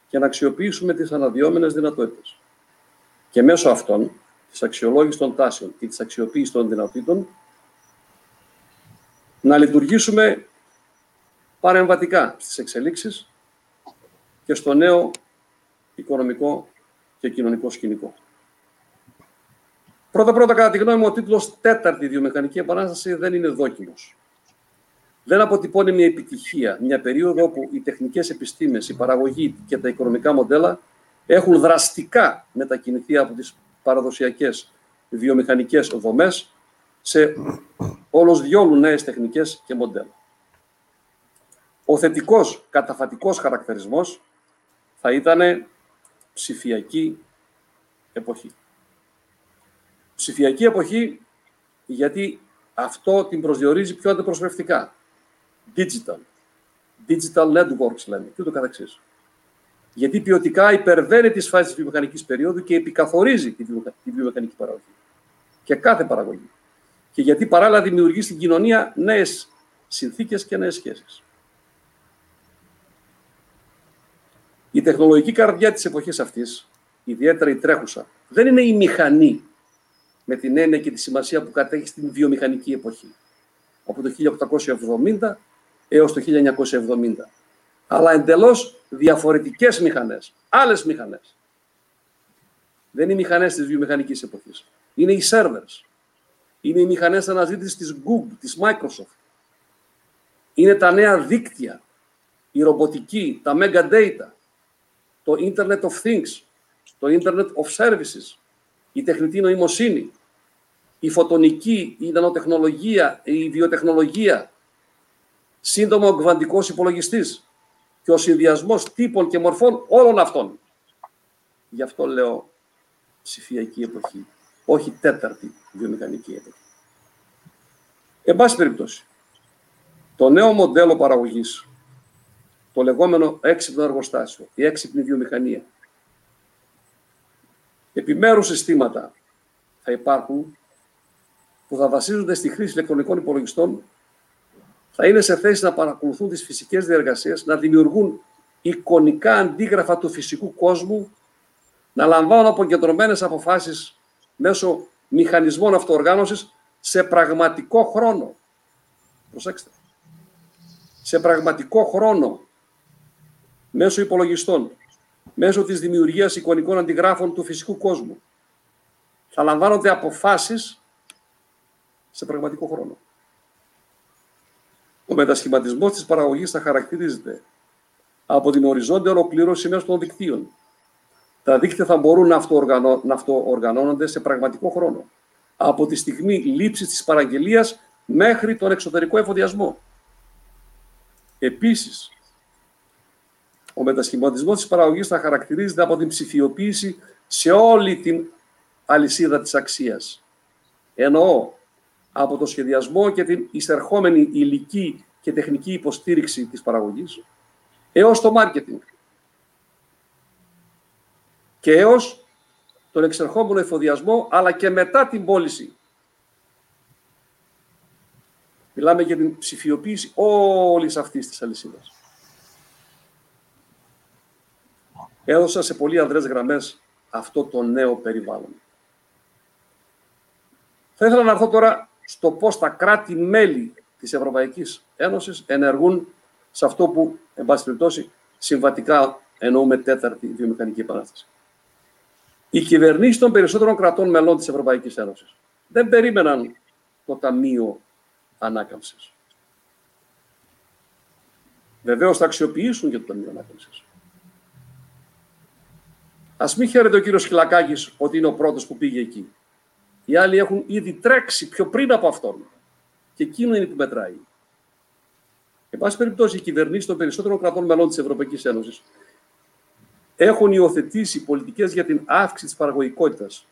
και να αξιοποιήσουμε τις αναδυόμενες δυνατότητες. Και μέσω αυτών, της αξιολόγησης των τάσεων και της αξιοποίησης των δυνατήτων, να λειτουργήσουμε παρεμβατικά στις εξελίξεις και στο νέο οικονομικό και κοινωνικό σκηνικό. Πρώτα-πρώτα, κατά τη γνώμη μου, ο τίτλος «Τέταρτη βιομηχανική επανάσταση» δεν είναι δόκιμος. Δεν αποτυπώνει μια επιτυχία, μια περίοδο όπου οι τεχνικές επιστήμες, η παραγωγή και τα οικονομικά μοντέλα έχουν δραστικά μετακινηθεί από τις παραδοσιακές βιομηχανικές δομές σε όλος διόλου νέες τεχνικές και μοντέλα. Ο θετικός καταφατικός χαρακτηρισμός θα ήταν ψηφιακή εποχή. Ψηφιακή εποχή γιατί αυτό την προσδιορίζει πιο αντιπροσωπευτικά. Digital. Digital networks λέμε και ούτω καθεξής. Γιατί ποιοτικά υπερβαίνει τις φάσεις της βιομηχανικής περίοδου και επικαθορίζει τη βιομηχανική παραγωγή. Και κάθε παραγωγή. Και γιατί παράλληλα δημιουργεί στην κοινωνία νέες συνθήκες και νέες σχέσεις. Η τεχνολογική καρδιά της εποχής αυτής, ιδιαίτερα η τρέχουσα, δεν είναι η μηχανή με την έννοια και τη σημασία που κατέχει στην βιομηχανική εποχή. Από το 1870 έως το 1970. Αλλά εντελώς διαφορετικές μηχανές, άλλες μηχανές. Δεν είναι οι μηχανές της βιομηχανικής εποχής. Είναι οι servers. Είναι οι μηχανές αναζήτησης της Google, της Microsoft. Είναι τα νέα δίκτυα, η ρομποτική, τα mega data, το Internet of Things, το Internet of Services, η τεχνητή νοημοσύνη, η φωτονική, η νανοτεχνολογία, η βιοτεχνολογία, σύντομα ο κβαντικός υπολογιστής και ο συνδυασμός τύπων και μορφών όλων αυτών. Γι' αυτό λέω ψηφιακή εποχή, όχι τέταρτη βιομηχανική εποχή. Εν πάση περιπτώσει, το νέο μοντέλο παραγωγής, το λεγόμενο έξυπνο εργοστάσιο, η έξυπνη βιομηχανία, επιμέρους συστήματα θα υπάρχουν που θα βασίζονται στη χρήση ηλεκτρονικών υπολογιστών θα είναι σε θέση να παρακολουθούν τις φυσικές διεργασίες, να δημιουργούν εικονικά αντίγραφα του φυσικού κόσμου, να λαμβάνουν αποκεντρωμένες αποφάσεις μέσω μηχανισμών αυτοοργάνωσης σε πραγματικό χρόνο. Προσέξτε. Σε πραγματικό χρόνο, μέσω υπολογιστών, μέσω της δημιουργίας εικονικών αντιγράφων του φυσικού κόσμου. Θα λαμβάνονται αποφάσεις σε πραγματικό χρόνο. Ο μετασχηματισμός της παραγωγής θα χαρακτηρίζεται από την οριζόντια ολοκλήρωση μέσω των δικτύων. Τα δίκτυα θα μπορούν να, αυτοοργανώ, να αυτοοργανώνονται σε πραγματικό χρόνο. Από τη στιγμή λήψης της παραγγελίας μέχρι τον εξωτερικό εφοδιασμό. Επίσης, ο μετασχηματισμός της παραγωγής θα χαρακτηρίζεται από την ψηφιοποίηση σε όλη την αλυσίδα της αξίας. Εννοώ από το σχεδιασμό και την εισερχόμενη υλική και τεχνική υποστήριξη της παραγωγής, έως το μάρκετινγκ και έως τον εξερχόμενο εφοδιασμό, αλλά και μετά την πώληση. Μιλάμε για την ψηφιοποίηση όλης αυτής της αλυσίδας. Έδωσα σε πολύ αδρές γραμμές αυτό το νέο περιβάλλον. Θα ήθελα να έρθω τώρα στο πώς τα κράτη-μέλη της Ευρωπαϊκής Ένωσης ενεργούν σε αυτό που, εν πάση περιπτώσει, συμβατικά εννοούμε τέταρτη βιομηχανική επανάσταση. Οι κυβερνήσεις των περισσότερων κρατών μελών της Ευρωπαϊκής Ένωσης δεν περίμεναν το Ταμείο Ανάκαμψης. Βεβαίως θα αξιοποιήσουν και το Ταμείο Ανάκαμψης. Α μην χαίρεται ο κύριος Χιλακάκης ότι είναι ο πρώτος που πήγε εκεί. Οι άλλοι έχουν ήδη τρέξει πιο πριν από αυτόν. Και εκείνο είναι που μετράει. Εν πάση περιπτώσει, οι κυβερνήσεις των περισσότερων κρατών μελών της Ευρωπαϊκής Ένωσης έχουν υιοθετήσει πολιτικές για την αύξηση της παραγωγικότητας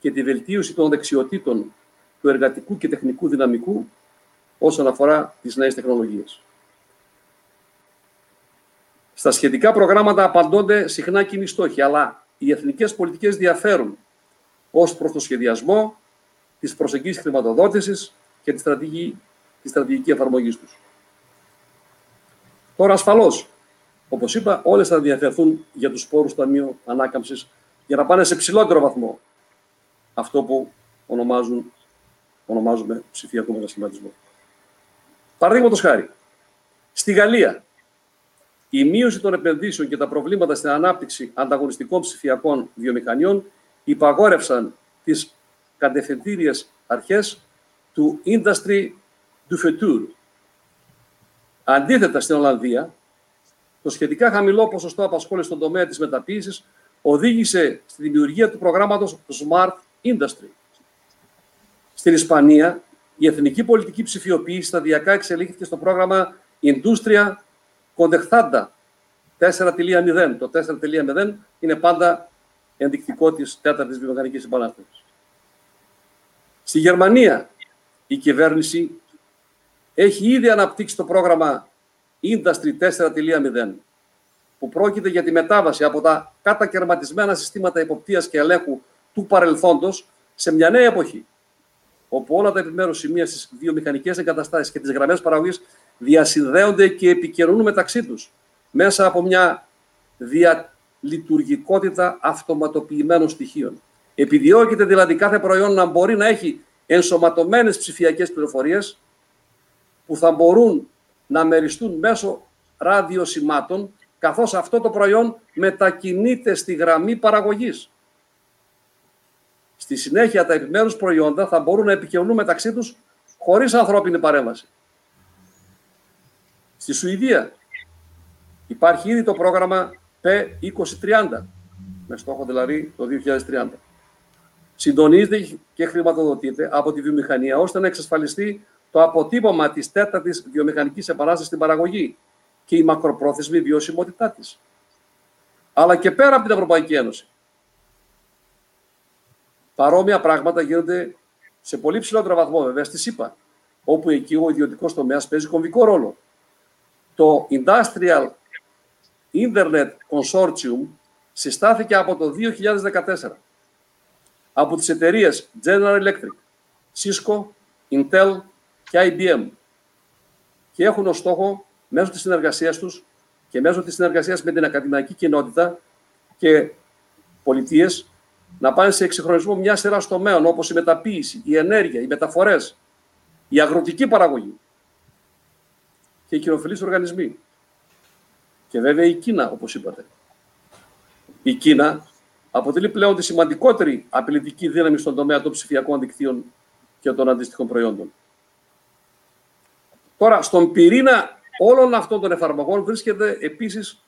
και τη βελτίωση των δεξιοτήτων του εργατικού και τεχνικού δυναμικού όσον αφορά τις νέες τεχνολογίες. Στα σχετικά προγράμματα απαντώνται συχνά κοινοί στόχοι, αλλά οι εθνικές πολιτικές διαφέρουν ως προς το σχεδιασμό, της προσεγγίσης χρηματοδότησης και τη στρατηγική, τη στρατηγική εφαρμογής τους. Τώρα ασφαλώς, όπως είπα, όλες θα ενδιαφερθούν για τους πόρους Ταμείου Ανάκαμψης για να πάνε σε ψηλότερο βαθμό αυτό που ονομάζουν, ονομάζουμε ψηφιακό μετασχηματισμό. Παραδείγματος χάρη, στη Γαλλία, η μείωση των επενδύσεων και τα προβλήματα στην ανάπτυξη ανταγωνιστικών ψηφιακών βιομηχανιών υπαγόρευσαν τις κατευθυντήριες αρχές του Industry du Futur. Αντίθετα, στην Ολλανδία, το σχετικά χαμηλό ποσοστό απασχόλησης στον τομέα της μεταποίησης οδήγησε στη δημιουργία του προγράμματος Smart Industry. Στην Ισπανία, η εθνική πολιτική ψηφιοποίηση σταδιακά εξελίχθηκε στο πρόγραμμα Industria Conectada 4.0. Το 4.0 είναι πάντα ενδεικτικό της τέταρτης βιομηχανικής επανάστασης. Στη Γερμανία η κυβέρνηση έχει ήδη αναπτύξει το πρόγραμμα Industry 4.0 που πρόκειται για τη μετάβαση από τα κατακαιρματισμένα συστήματα υποπτίας και ελέγχου του παρελθόντος σε μια νέα εποχή όπου όλα τα επιμέρους σημεία στις βιομηχανικές εγκαταστάσεις και τις γραμμές παραγωγής διασυνδέονται και επικοινωνούν μεταξύ τους μέσα από μια διαλειτουργικότητα αυτοματοποιημένων στοιχείων. Επιδιώκεται δηλαδή κάθε προϊόν να μπορεί να έχει ενσωματωμένες ψηφιακές πληροφορίες που θα μπορούν να μεριστούν μέσω ραδιοσημάτων καθώς αυτό το προϊόν μετακινείται στη γραμμή παραγωγής. Στη συνέχεια τα επιμέρους προϊόντα θα μπορούν να επικοινωνούν μεταξύ τους χωρίς ανθρώπινη παρέμβαση. Στη Σουηδία υπάρχει ήδη το πρόγραμμα P2030, με στόχο δηλαδή το 2030. Συντονίζεται και χρηματοδοτείται από τη βιομηχανία ώστε να εξασφαλιστεί το αποτύπωμα της τέταρτης βιομηχανικής επανάστασης στην παραγωγή και η μακροπρόθεσμη βιωσιμότητά της. Αλλά και πέρα από την Ευρωπαϊκή Ένωση. Παρόμοια πράγματα γίνονται σε πολύ ψηλότερο βαθμό, βέβαια, στη ΣΥΠΑ, όπου εκεί ο ιδιωτικός τομέας παίζει κομβικό ρόλο. Το Industrial Internet Consortium συστάθηκε από το 2014 από τις εταιρείες General Electric, Cisco, Intel και IBM και έχουν ως στόχο μέσω της συνεργασίας τους και μέσω της συνεργασίας με την ακαδημαϊκή κοινότητα και πολιτείες να πάνε σε εξυγχρονισμό μια σειρά τομέων όπως η μεταποίηση, η ενέργεια, οι μεταφορές, η αγροτική παραγωγή και οι κοινοφιλείς οργανισμοί. Και βέβαια η Κίνα, όπως είπατε. Η Κίνα αποτελεί πλέον τη σημαντικότερη απειλητική δύναμη στον τομέα των ψηφιακών δικτύων και των αντίστοιχων προϊόντων. Τώρα, στον πυρήνα όλων αυτών των εφαρμογών βρίσκεται επίσης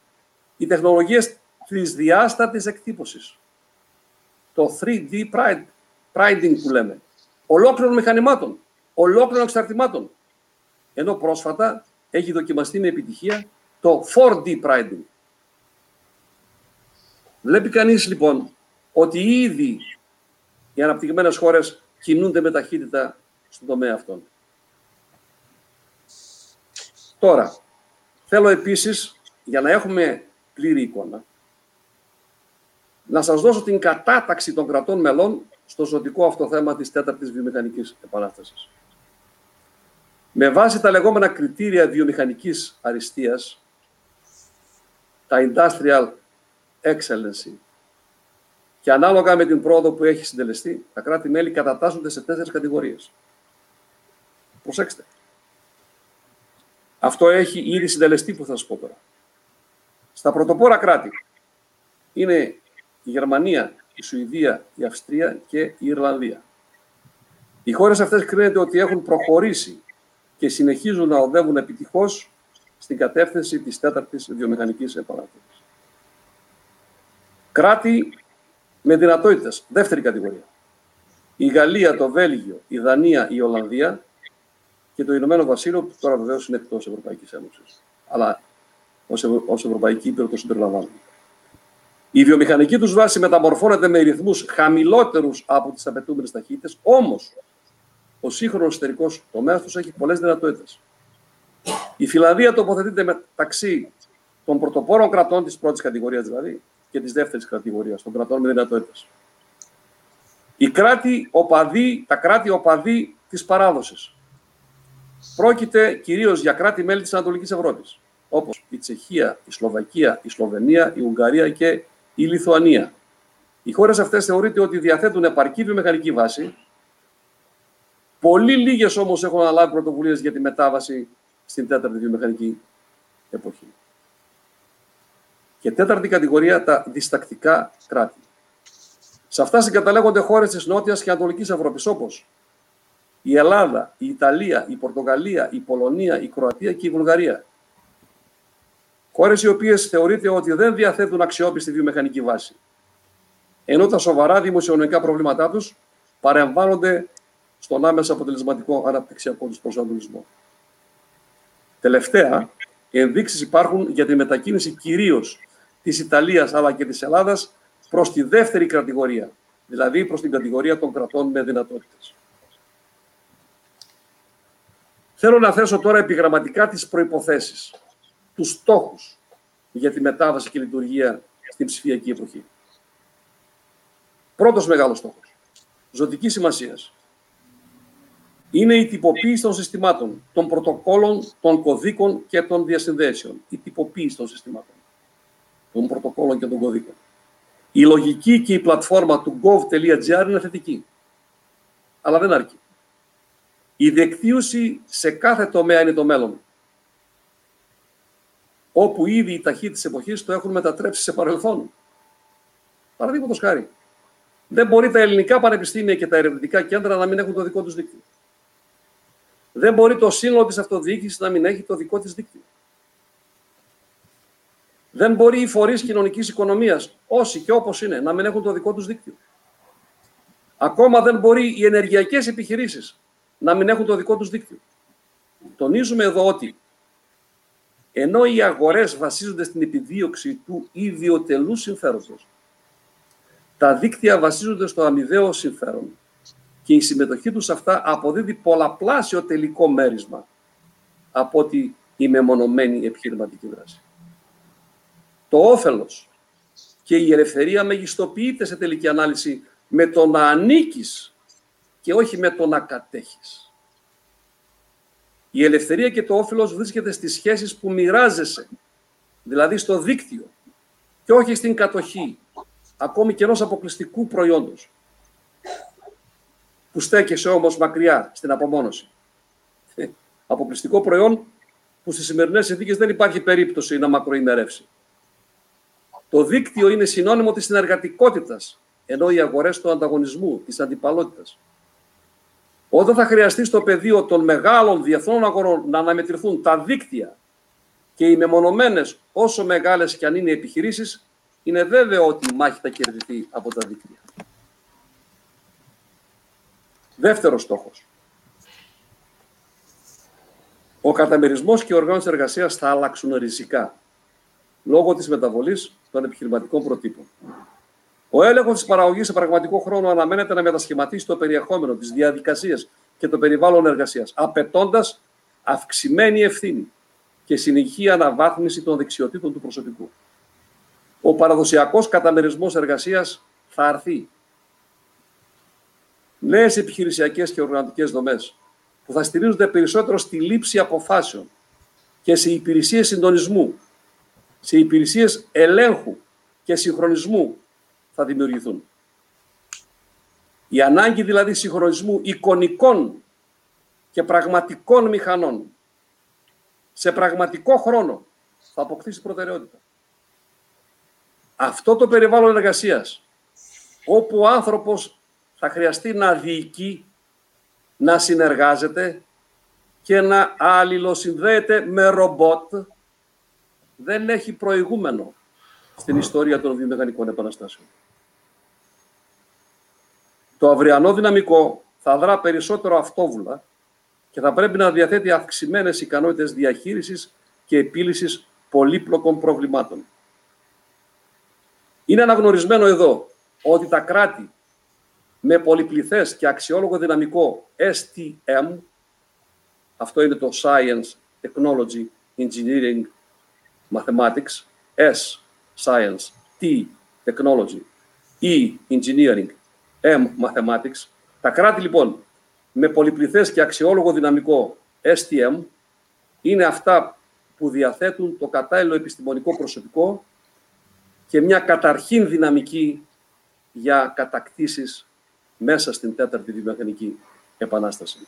οι τεχνολογίες της διάστατης εκτύπωσης το 3D printing που λέμε, ολόκληρων μηχανημάτων, ολόκληρων εξαρτημάτων. Ενώ πρόσφατα έχει δοκιμαστεί με επιτυχία το 4D printing. Βλέπει κανείς λοιπόν ότι ήδη οι αναπτυγμένες χώρες κινούνται με ταχύτητα στον τομέα αυτόν. Τώρα, θέλω επίσης, για να έχουμε πλήρη εικόνα, να σας δώσω την κατάταξη των κρατών μελών στο ζωτικό αυτό θέμα της τέταρτης βιομηχανικής επανάστασης. Με βάση τα λεγόμενα κριτήρια βιομηχανικής αριστείας, τα industrial excellency, και ανάλογα με την πρόοδο που έχει συντελεστεί, τα κράτη-μέλη κατατάσσονται σε τέσσερις κατηγορίες. Προσέξτε. Αυτό έχει ήδη συντελεστεί που θα σας πω τώρα. Στα πρωτοπόρα κράτη είναι η Γερμανία, η Σουηδία, η Αυστρία και η Ιρλανδία. Οι χώρες αυτές κρίνεται ότι έχουν προχωρήσει και συνεχίζουν να οδεύουν επιτυχώς στην κατεύθυνση της τέταρτης βιομηχανικής επανάστασης. Κράτη με δυνατότητες, δεύτερη κατηγορία. Η Γαλλία, το Βέλγιο, η Δανία, η Ολλανδία και το Ηνωμένο Βασίλειο, που τώρα βεβαίως είναι εκτός Ευρωπαϊκής Ένωσης. Αλλά ως Ευρωπαϊκή Ήπειρο το συμπεριλαμβάνουν. Η βιομηχανική τους βάση μεταμορφώνεται με ρυθμούς χαμηλότερους από τις απαιτούμενες ταχύτητες, όμως ο σύγχρονος εσωτερικός τομέας τους έχει πολλές δυνατότητες. Η Φιλανδία τοποθετείται μεταξύ των πρωτοπόρων κρατών της πρώτης κατηγορίας δηλαδή και της δεύτερης κατηγορίας, των κρατών με δυνατότητες. Οι κράτη οπαδοί, τα κράτη οπαδοί της παράδοσης. Πρόκειται κυρίως για κράτη-μέλη της Ανατολικής Ευρώπης, όπως η Τσεχία, η Σλοβακία, η Σλοβενία, η Ουγγαρία και η Λιθουανία. Οι χώρες αυτές θεωρείται ότι διαθέτουν επαρκή βιομηχανική βάση. Πολύ λίγες όμως έχουν αναλάβει πρωτοβουλίες για τη μετάβαση στην τέταρτη βιομηχανική εποχή. Και τέταρτη κατηγορία, τα διστακτικά κράτη. Σε αυτά συγκαταλέγονται χώρες της Νότιας και Ανατολικής Ευρώπης, όπως η Ελλάδα, η Ιταλία, η Πορτογαλία, η Πολωνία, η Κροατία και η Βουλγαρία. Χώρες οι οποίες θεωρείται ότι δεν διαθέτουν αξιόπιστη βιομηχανική βάση. Ενώ τα σοβαρά δημοσιονομικά προβλήματά τους παρεμβάλλονται στον άμεσα αποτελεσματικό αναπτυξιακό τους προσανατολισμό. Τελευταία, ενδείξεις υπάρχουν για τη μετακίνηση κυρίως της Ιταλίας αλλά και της Ελλάδας προς τη δεύτερη κατηγορία, δηλαδή προς την κατηγορία των κρατών με δυνατότητες. Θέλω να θέσω τώρα επιγραμματικά τις προϋποθέσεις, τους στόχους για τη μετάβαση και λειτουργία στην ψηφιακή εποχή. Πρώτος μεγάλος στόχος, ζωτικής σημασίας. Είναι η τυποποίηση των συστημάτων, των πρωτοκόλων, των κωδίκων και των διασυνδέσεων. Η τυποποίηση των συστημάτων των πρωτοκόλων και των κωδίκων. Η λογική και η πλατφόρμα του gov.gr είναι θετική. Αλλά δεν αρκεί. Η δικτύωση σε κάθε τομέα είναι το μέλλον. Όπου ήδη οι ταχύτητες εποχής το έχουν μετατρέψει σε παρελθόν. Παραδείγματος χάρη. Δεν μπορεί τα ελληνικά πανεπιστήμια και τα ερευνητικά κέντρα να μην έχουν το δικό τους δίκτυο. Δεν μπορεί το σύνολο της αυτοδιοίκησης να μην έχει το δικό της δίκτυο. Δεν μπορεί οι φορείς κοινωνικής οικονομίας, όσοι και όπως είναι, να μην έχουν το δικό τους δίκτυο. Ακόμα δεν μπορεί οι ενεργειακές επιχειρήσεις να μην έχουν το δικό τους δίκτυο. Τονίζουμε εδώ ότι ενώ οι αγορές βασίζονται στην επιδίωξη του ιδιωτελού συμφέροντος, τα δίκτυα βασίζονται στο αμοιβαίο συμφέρον και η συμμετοχή τους σε αυτά αποδίδει πολλαπλάσιο τελικό μέρισμα από ότι η μεμονωμένη επιχειρηματική δράση το όφελος και η ελευθερία μεγιστοποιείται σε τελική ανάλυση με το να ανήκεις και όχι με το να κατέχεις. Η ελευθερία και το όφελος βρίσκεται στις σχέσεις που μοιράζεσαι, δηλαδή στο δίκτυο και όχι στην κατοχή, ακόμη και ενός αποκλειστικού προϊόντος, που στέκεσαι όμως μακριά στην απομόνωση. Ε, αποκλειστικό προϊόν που στις σημερινές συνθήκες δεν υπάρχει περίπτωση να μακροημερεύσει. Το δίκτυο είναι συνώνυμο της συνεργατικότητας, ενώ οι αγορές του ανταγωνισμού, της αντιπαλότητας. Όταν θα χρειαστεί στο πεδίο των μεγάλων διεθνών αγορών να αναμετρηθούν τα δίκτυα και οι μεμονωμένες όσο μεγάλες και αν είναι οι επιχειρήσεις, είναι βέβαιο ότι η μάχη θα κερδιθεί από τα δίκτυα. Δεύτερος στόχος. Ο καταμερισμός και η οργάνωση εργασίας θα αλλάξουν ριζικά λόγω της μεταβολής των επιχειρηματικών προτύπων. Ο έλεγχος της παραγωγής σε πραγματικό χρόνο αναμένεται να μετασχηματίσει το περιεχόμενο, τις διαδικασίες και το περιβάλλον εργασίας, απαιτώντας αυξημένη ευθύνη και συνεχή αναβάθμιση των δεξιοτήτων του προσωπικού. Ο ο παραδοσιακός καταμερισμός εργασίας θα αρθεί. Νέες επιχειρησιακές και οργανωτικές δομές που θα στηρίζονται περισσότερο στη λήψη αποφάσεων και σε υπηρεσίες συντονισμού, σε υπηρεσίες ελέγχου και συγχρονισμού θα δημιουργηθούν. Η ανάγκη δηλαδή συγχρονισμού εικονικών και πραγματικών μηχανών σε πραγματικό χρόνο θα αποκτήσει προτεραιότητα. Αυτό το περιβάλλον εργασίας, όπου ο άνθρωπος θα χρειαστεί να διοικεί, να συνεργάζεται και να αλληλοσυνδέεται με ρομπότ, δεν έχει προηγούμενο στην ιστορία των βιομηχανικών επαναστάσεων. Το αυριανό δυναμικό θα δρά περισσότερο αυτόβουλα και θα πρέπει να διαθέτει αυξημένες ικανότητες διαχείρισης και επίλυσης πολύπλοκων προβλημάτων. Είναι αναγνωρισμένο εδώ ότι τα κράτη με πολυπληθές και αξιόλογο δυναμικό STM, αυτό είναι το Science, Technology, Engineering, Mathematics, S, Science, T, Technology, E, Engineering, M, Mathematics. Τα κράτη λοιπόν με πολυπληθές και αξιόλογο δυναμικό STM είναι αυτά που διαθέτουν το κατάλληλο επιστημονικό προσωπικό και μια καταρχήν δυναμική για κατακτήσεις μέσα στην τέταρτη βιομηχανική επανάσταση.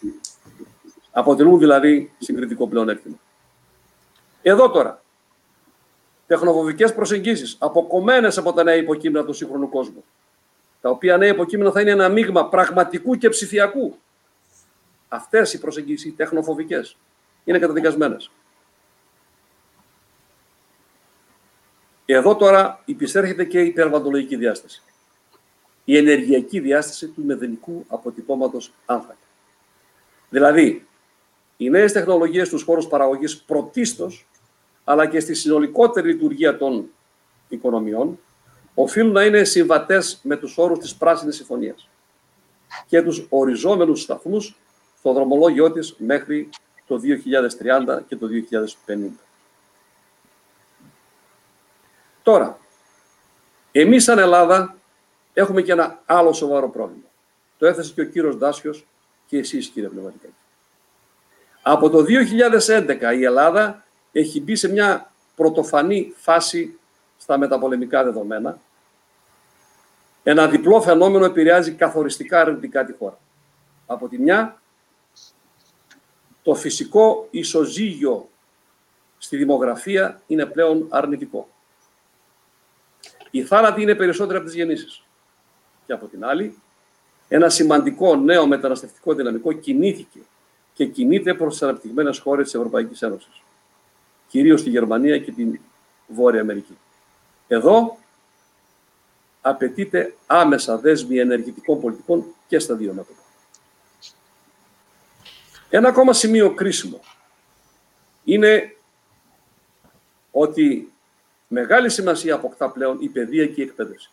Αποτελούν δηλαδή συγκριτικό πλεονέκτημα. Εδώ τώρα, τεχνοφοβικές προσεγγίσεις, αποκομμένες από τα νέα υποκείμενα του σύγχρονου κόσμου, τα οποία νέα υποκείμενα θα είναι ένα μείγμα πραγματικού και ψηφιακού. Αυτές οι προσεγγίσεις, οι τεχνοφοβικές, είναι καταδικασμένες. Εδώ τώρα υπησέρχεται και η περιβαλλοντολογική διάσταση. Η ενεργειακή διάσταση του μεδενικού αποτυπώματος άνθρακα. Δηλαδή, οι νέες τεχνολογίες στους χώρους παραγωγής πρωτίστως, αλλά και στη συνολικότερη λειτουργία των οικονομιών, οφείλουν να είναι συμβατές με τους όρους της Πράσινης Συμφωνίας και τους οριζόμενους σταθμούς στο δρομολόγιό της μέχρι το 2030 και το 2050. Τώρα, εμείς σαν Ελλάδα έχουμε και ένα άλλο σοβαρό πρόβλημα. Το έθεσε και ο κύριος Δάσιος και εσείς κύριε Πνευματικάκη. Από το 2011 η Ελλάδα έχει μπει σε μια πρωτοφανή φάση στα μεταπολεμικά δεδομένα. Ένα διπλό φαινόμενο επηρεάζει καθοριστικά αρνητικά τη χώρα. Από τη μια, το φυσικό ισοζύγιο στη δημογραφία είναι πλέον αρνητικό. Οι θάνατοι είναι περισσότεροι από τις γεννήσεις. Και από την άλλη, ένα σημαντικό νέο μεταναστευτικό δυναμικό κινήθηκε και κινείται προς τις αναπτυγμένες χώρες της Ευρωπαϊκής Ένωσης. Κυρίως τη Γερμανία και την Βόρεια Αμερική. Εδώ απαιτείται άμεσα δέσμη ενεργητικών πολιτικών και στα δύο μέτωπα. Ένα ακόμα σημείο κρίσιμο είναι ότι μεγάλη σημασία αποκτά πλέον η παιδεία και η εκπαίδευση.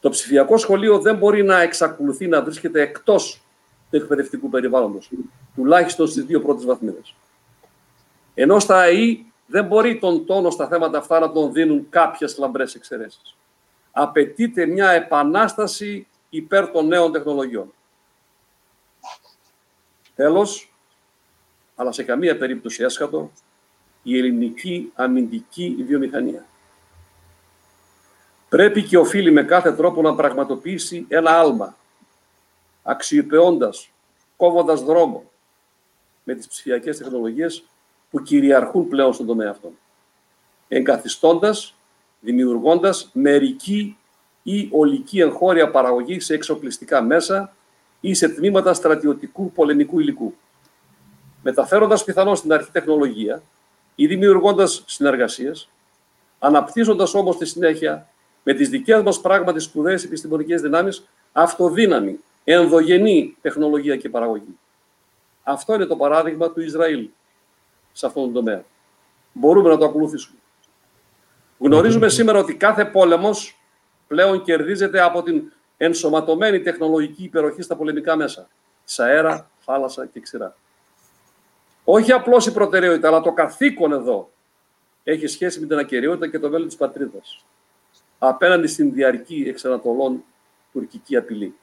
Το ψηφιακό σχολείο δεν μπορεί να εξακολουθεί να βρίσκεται εκτός του εκπαιδευτικού περιβάλλοντος, τουλάχιστον στις δύο πρώτες βαθμίδες. Ενώ στα ΑΕΗ δεν μπορεί τον τόνο στα θέματα αυτά να τον δίνουν κάποιες λαμπρές εξαιρέσεις. Απαιτείται μια επανάσταση υπέρ των νέων τεχνολογιών. Τέλος, αλλά σε καμία περίπτωση έσχατο, η ελληνική αμυντική βιομηχανία. Πρέπει και οφείλει με κάθε τρόπο να πραγματοποιήσει ένα άλμα, αξιοποιώντας, κόβοντας δρόμο με τις ψηφιακές τεχνολογίες που κυριαρχούν πλέον στον τομέα αυτόν. Εγκαθιστώντας, δημιουργώντας μερική ή ολική εγχώρια παραγωγή σε εξοπλιστικά μέσα ή σε τμήματα στρατιωτικού πολεμικού υλικού. Μεταφέροντας πιθανώς την αρχή τεχνολογία ή δημιουργώντας συνεργασίες, αναπτύσσοντας όμως τη συνέχεια με τις δικές μας πράγματι σπουδαίες επιστημονικές δυνάμεις αυτοδύναμη, ενδογενή τεχνολογία και παραγωγή. Αυτό είναι το παράδειγμα του Ισραήλ σε αυτόν τον τομέα. Μπορούμε να το ακολουθήσουμε. Γνωρίζουμε σήμερα ότι κάθε πόλεμος πλέον κερδίζεται από την ενσωματωμένη τεχνολογική υπεροχή στα πολεμικά μέσα. Σε αέρα, θάλασσα και ξηρά. Όχι απλώς η προτεραιότητα, αλλά το καθήκον εδώ έχει σχέση με την ακαιρεότητα και το μέλλον της πατρίδας. Απέναντι στην διαρκή εξανατολών τουρκική απειλή.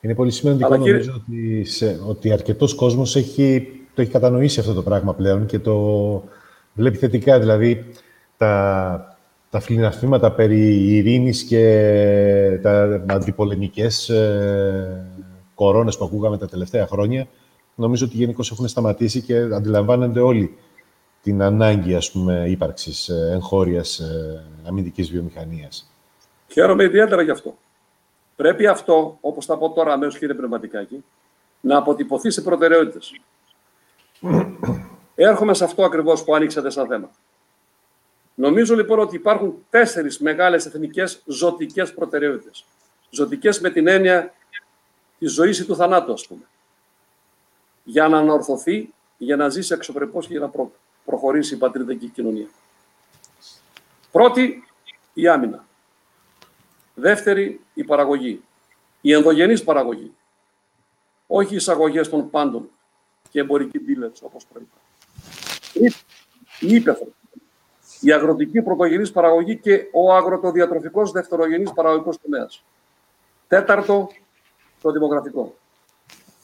Είναι πολύ σημαντικό νομίζω ότι, σε, ότι αρκετός κόσμος έχει, το έχει κατανοήσει αυτό το πράγμα πλέον και το βλέπει θετικά. Δηλαδή, τα, τα φλιναφήματα περί ειρήνης και τα αντιπολεμικές ε, κορώνες που ακούγαμε τα τελευταία χρόνια, νομίζω ότι γενικώς έχουν σταματήσει και αντιλαμβάνονται όλοι την ανάγκη, ας πούμε, ύπαρξης ε, εγχώριας ε, αμυντικής βιομηχανίας. Χαίρομαι ιδιαίτερα γι' αυτό. Πρέπει αυτό, όπως θα πω τώρα αμέσως κύριε Πνευματικάκη, να αποτυπωθεί σε προτεραιότητες. Έρχομαι σε αυτό ακριβώς που άνοιξατε σαν θέμα. Νομίζω λοιπόν ότι υπάρχουν τέσσερις μεγάλες εθνικές ζωτικές προτεραιότητες. Ζωτικές με την έννοια της ζωής ή του θανάτου, ας πούμε. Για να ανορθωθεί, για να ζήσει αξιοπρεπώς και για να προχωρήσει η πατρίδα κοινωνία. Πρώτη, η άμυνα. Δεύτερη, η παραγωγή. Η ενδογενής παραγωγή. Όχι οι εισαγωγές των πάντων και εμπορική δίλευση, όπως προείπα. Η ύπεθρο. Η αγροτική πρωτογενής παραγωγή και ο αγροτοδιατροφικός δευτερογενής παραγωγικός τομέας. Τέταρτο, το δημογραφικό.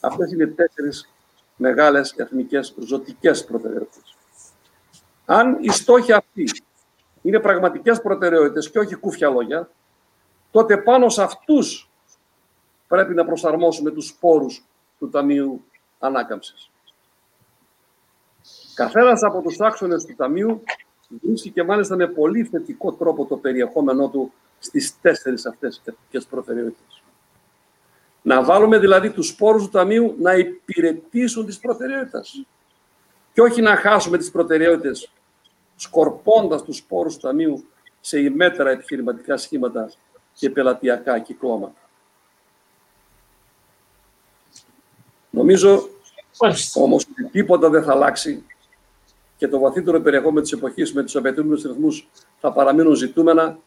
Αυτές είναι τέσσερις μεγάλες εθνικές ζωτικές προτεραιότητες. Αν οι στόχοι αυτοί είναι πραγματικές προτεραιότητες και όχι κούφια λόγια, τότε πάνω σε αυτούς πρέπει να προσαρμόσουμε τους σπόρους του Ταμείου Ανάκαμψης. Καθένας από τους άξονες του Ταμείου βρίσκει και μάλιστα με πολύ θετικό τρόπο το περιεχόμενό του στις τέσσερις αυτές εθνικές προτεραιότητες. Να βάλουμε δηλαδή τους σπόρους του Ταμείου να υπηρετήσουν τις προτεραιότητες. Και όχι να χάσουμε τις προτεραιότητες σκορπώντας τους σπόρους του Ταμείου σε ημέτερα επιχειρηματικά σχήματα και πελατειακά κυκλώματα. Νομίζω όμως ότι τίποτα δεν θα αλλάξει και το βαθύτερο περιεχόμενο της εποχής με τους απαιτούμενους ρυθμούς θα παραμείνουν ζητούμενα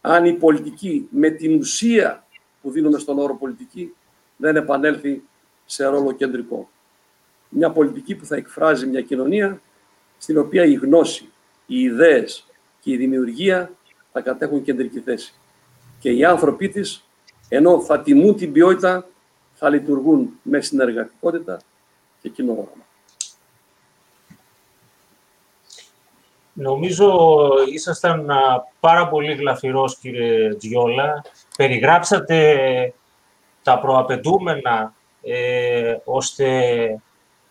αν η πολιτική με την ουσία που δίνουμε στον όρο πολιτική δεν επανέλθει σε ρόλο κεντρικό. Μια πολιτική που θα εκφράζει μια κοινωνία στην οποία η γνώση, οι ιδέες και η δημιουργία θα κατέχουν κεντρική θέση. Και οι άνθρωποι της, ενώ θα τιμούν την ποιότητα, θα λειτουργούν με συνεργατικότητα και κοινό όραμα. Νομίζω ήσασταν πάρα πολύ γλαφυρός, κύριε Τζιόλα. Περιγράψατε τα προαπαιτούμενα ε, ώστε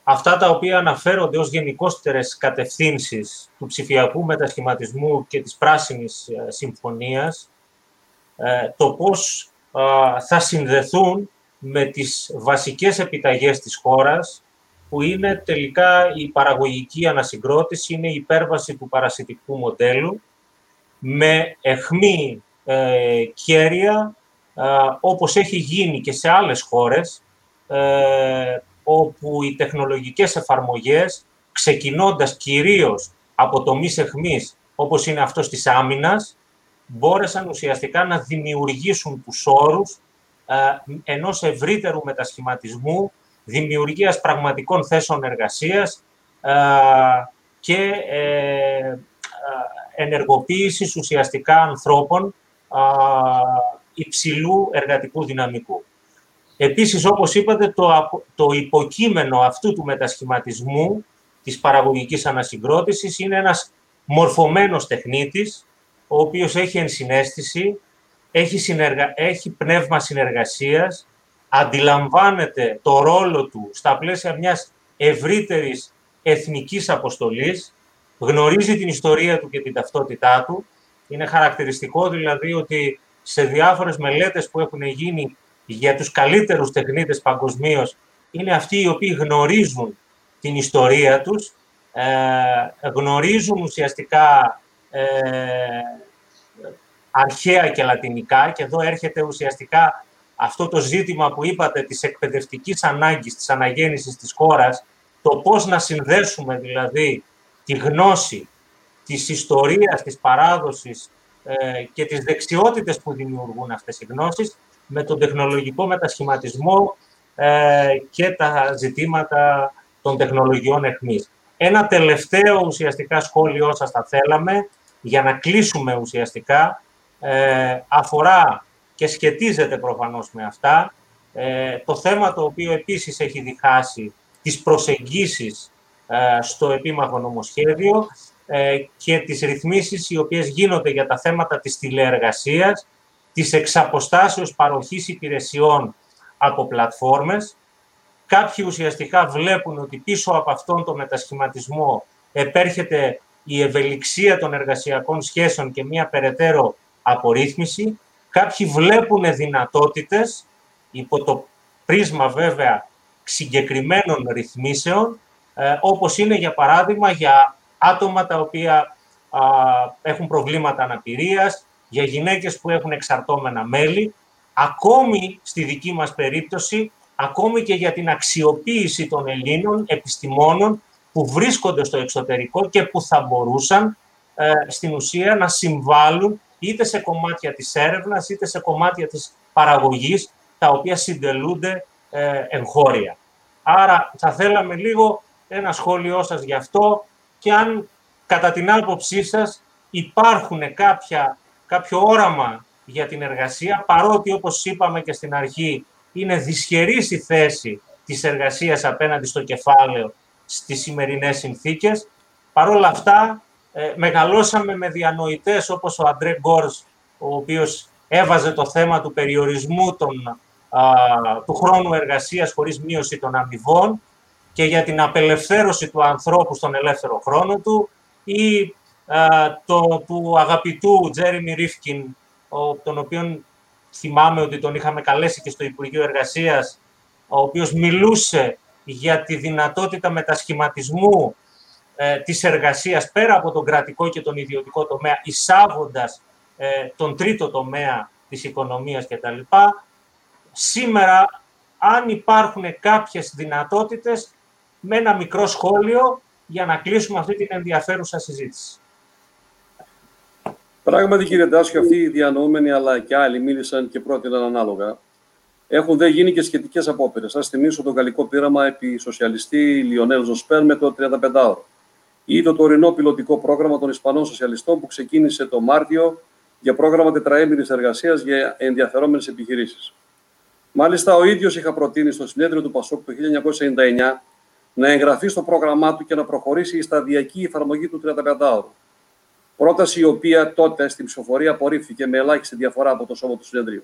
αυτά τα οποία αναφέρονται ως γενικότερες κατευθύνσεις του ψηφιακού μετασχηματισμού και της πράσινης ε, συμφωνίας, ε, το πώς θα συνδεθούν με τις βασικές επιταγές της χώρας, που είναι τελικά η παραγωγική ανασυγκρότηση, είναι η υπέρβαση του παρασιτικού μοντέλου, με εχμή ε, κέρια, όπως έχει γίνει και σε άλλες χώρες, ε, όπου οι τεχνολογικές εφαρμογές, ξεκινώντας κυρίως από τομείς εχμής, όπως είναι αυτός της άμυνας, μπόρεσαν ουσιαστικά να δημιουργήσουν τους όρους ε, ενός ευρύτερου μετασχηματισμού, δημιουργίας πραγματικών θέσεων εργασίας ε, και ε, ενεργοποίησης ουσιαστικά ανθρώπων υψηλού εργατικού δυναμικού. Επίσης, όπως είπατε, το, το υποκείμενο αυτού του μετασχηματισμού, της παραγωγικής ανασυγκρότησης, είναι ένας μορφωμένος τεχνίτης, ο οποίος έχει ενσυναίσθηση, έχει, συνεργα... έχει πνεύμα συνεργασίας, αντιλαμβάνεται το ρόλο του στα πλαίσια μιας ευρύτερης εθνικής αποστολής, γνωρίζει την ιστορία του και την ταυτότητά του. Είναι χαρακτηριστικό δηλαδή ότι σε διάφορες μελέτες που έχουν γίνει για τους καλύτερους τεχνίτες παγκοσμίως είναι αυτοί οι οποίοι γνωρίζουν την ιστορία τους, ε, γνωρίζουν ουσιαστικά ε, αρχαία και λατινικά και εδώ έρχεται ουσιαστικά αυτό το ζήτημα που είπατε της εκπαιδευτικής ανάγκης, της αναγέννησης της χώρας, το πώς να συνδέσουμε δηλαδή τη γνώση της ιστορίας, της παράδοσης ε, και τις δεξιότητες που δημιουργούν αυτές οι γνώσεις με τον τεχνολογικό μετασχηματισμό ε, και τα ζητήματα των τεχνολογιών εχμής. Ένα τελευταίο ουσιαστικά σχόλιο σας θα θέλαμε, για να κλείσουμε ουσιαστικά, ε, αφορά και σχετίζεται προφανώς με αυτά, ε, το θέμα το οποίο επίσης έχει διχάσει τις προσεγγίσεις ε, στο επίμαχο νομοσχέδιο ε, και τις ρυθμίσεις οι οποίες γίνονται για τα θέματα της τηλεεργασίας, της εξαποστάσεως παροχής υπηρεσιών από πλατφόρμες. Κάποιοι ουσιαστικά βλέπουν ότι πίσω από αυτόν τον μετασχηματισμό επέρχεται η ευελιξία των εργασιακών σχέσεων και μια περαιτέρω απορρίθμιση. Κάποιοι βλέπουν δυνατότητες, υπό το πρίσμα βέβαια συγκεκριμένων ρυθμίσεων, ε, όπως είναι για παράδειγμα για άτομα τα οποία έχουν προβλήματα αναπηρίας, για γυναίκες που έχουν εξαρτώμενα μέλη, ακόμη στη δική μας περίπτωση, ακόμη και για την αξιοποίηση των Ελλήνων επιστημόνων που βρίσκονται στο εξωτερικό και που θα μπορούσαν ε, στην ουσία να συμβάλλουν είτε σε κομμάτια της έρευνας, είτε σε κομμάτια της παραγωγής, τα οποία συντελούνται ε, εγχώρια. Άρα θα θέλαμε λίγο ένα σχόλιο σας γι' αυτό και αν κατά την άποψή σας υπάρχουν κάποια, κάποιο όραμα για την εργασία, παρότι όπως είπαμε και στην αρχή είναι δυσχερής η θέση της εργασίας απέναντι στο κεφάλαιο στις σημερινές συνθήκες. Παρ' όλα αυτά, ε, μεγαλώσαμε με διανοητές όπως ο Αντρέ Γκόρς, ο οποίος έβαζε το θέμα του περιορισμού των, του χρόνου εργασίας χωρίς μείωση των αμοιβών και για την απελευθέρωση του ανθρώπου στον ελεύθερο χρόνο του ή το, του αγαπητού Τζέριμι Ρίφκιν, τον οποίον θυμάμαι ότι τον είχαμε καλέσει και στο Υπουργείο Εργασίας, ο οποίος μιλούσε για τη δυνατότητα μετασχηματισμού ε, της εργασίας πέρα από τον κρατικό και τον ιδιωτικό τομέα, εισάγοντας ε, τον τρίτο τομέα της οικονομίας κτλ. Σήμερα, αν υπάρχουν κάποιες δυνατότητες, με ένα μικρό σχόλιο για να κλείσουμε αυτή την ενδιαφέρουσα συζήτηση. Πράγματι, κύριε Ντάσιο, αυτοί οι διανοούμενοι αλλά και άλλοι μίλησαν και πρότειναν ανάλογα. Έχουν δε γίνει και σχετικές απόπειρες. Α θυμίσω το γαλλικό πείραμα επί σοσιαλιστή Λιονέλ Ζωσπέρ με το 35ωρο ή το τωρινό πιλωτικό πρόγραμμα των Ισπανών Σοσιαλιστών που ξεκίνησε το Μάρτιο για πρόγραμμα τετραέμινη εργασίας για ενδιαφερόμενες επιχειρήσεις. Μάλιστα, ο ίδιος είχα προτείνει στο συνέδριο του Πασόκ το 1999 να εγγραφεί στο πρόγραμμά του και να προχωρήσει η σταδιακή εφαρμογή του 35ωρου. Πρόταση η οποία τότε στην ψηφοφορία απορρίφθηκε με ελάχιστη διαφορά από το σώμα του συνεδρίου.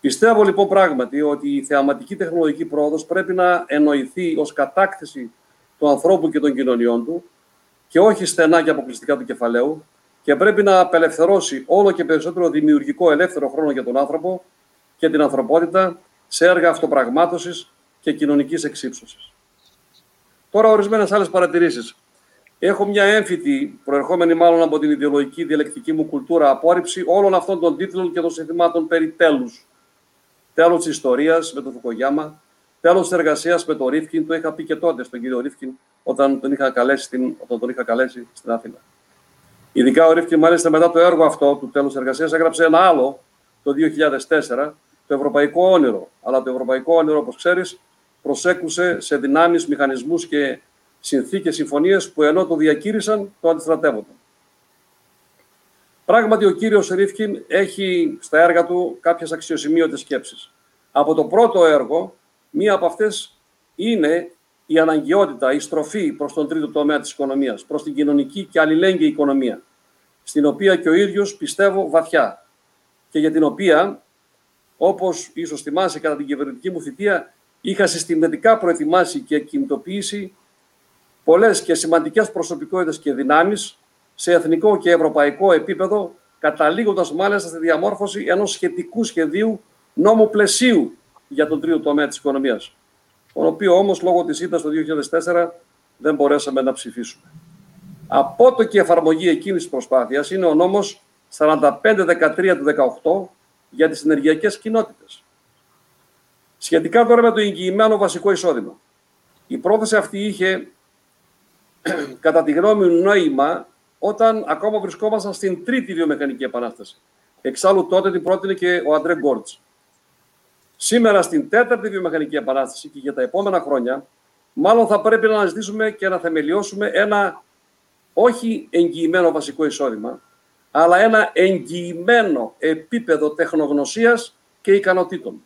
Πιστεύω λοιπόν πράγματι ότι η θεαματική τεχνολογική πρόοδος πρέπει να εννοηθεί ως κατάκτηση του ανθρώπου και των κοινωνιών του και όχι στενά και αποκλειστικά του κεφαλαίου και πρέπει να απελευθερώσει όλο και περισσότερο δημιουργικό ελεύθερο χρόνο για τον άνθρωπο και την ανθρωπότητα σε έργα αυτοπραγμάτωσης και κοινωνικής εξύψωσης. Τώρα, ορισμένες άλλες παρατηρήσεις. Έχω μια έμφυτη, προερχόμενη μάλλον από την ιδεολογική διαλεκτική μου κουλτούρα, απόρριψη όλων αυτών των τίτλων και των συνθημάτων περί τέλους. Τέλος της ιστορίας με τον Φουκογιάμα, τέλος της εργασίας με τον Ρίφκιν. Το είχα πει και τότε στον κύριο Ρίφκιν, όταν τον είχα καλέσει στην, όταν τον είχα καλέσει στην Αθήνα. Ειδικά ο Ρίφκιν, μάλιστα μετά το έργο αυτό του τέλους εργασίας, έγραψε ένα άλλο το 2004, το Ευρωπαϊκό Όνειρο. Αλλά το Ευρωπαϊκό Όνειρο, όπως ξέρεις, προσέκουσε σε δυνάμεις, μηχανισμούς και συνθήκες, συμφωνίες που ενώ το διακήρυσαν, το αντιστρατεύονταν. Πράγματι, ο κύριος Ρίφκιν έχει στα έργα του κάποιες αξιοσημείωτες σκέψεις. Από το πρώτο έργο, μία από αυτές είναι η αναγκαιότητα, η στροφή προς τον τρίτο τομέα της οικονομίας, προς την κοινωνική και αλληλέγγυη οικονομία, στην οποία και ο ίδιος πιστεύω βαθιά και για την οποία, όπως ίσως θυμάσαι κατά την κυβερνητική μου θητεία, είχα συστηματικά προετοιμάσει και κινητοποιήσει πολλές και σημαντικές προσωπικότητες και δυνάμεις σε εθνικό και ευρωπαϊκό επίπεδο, καταλήγοντας μάλιστα στη διαμόρφωση ενός σχετικού σχεδίου νόμου πλαισίου για τον τρίτο τομέα της οικονομίας, τον οποίο όμως λόγω της ήττας το 2004 δεν μπορέσαμε να ψηφίσουμε. Από το και εφαρμογή εκείνης της προσπάθειας είναι ο νόμος 4513 του 18 για τις ενεργειακές κοινότητες. Σχετικά τώρα με το εγγυημένο βασικό εισόδημα. Η πρόθεση αυτή είχε, κατά τη γνώμη μου, νόημα όταν ακόμα βρισκόμασταν στην τρίτη βιομηχανική επανάσταση. Εξάλλου τότε την πρότεινε και ο Αντρέ Γκόρτς. Σήμερα στην τέταρτη βιομηχανική επανάσταση και για τα επόμενα χρόνια μάλλον θα πρέπει να αναζητήσουμε και να θεμελιώσουμε ένα όχι εγγυημένο βασικό εισόδημα, αλλά ένα εγγυημένο επίπεδο τεχνογνωσίας και ικανοτήτων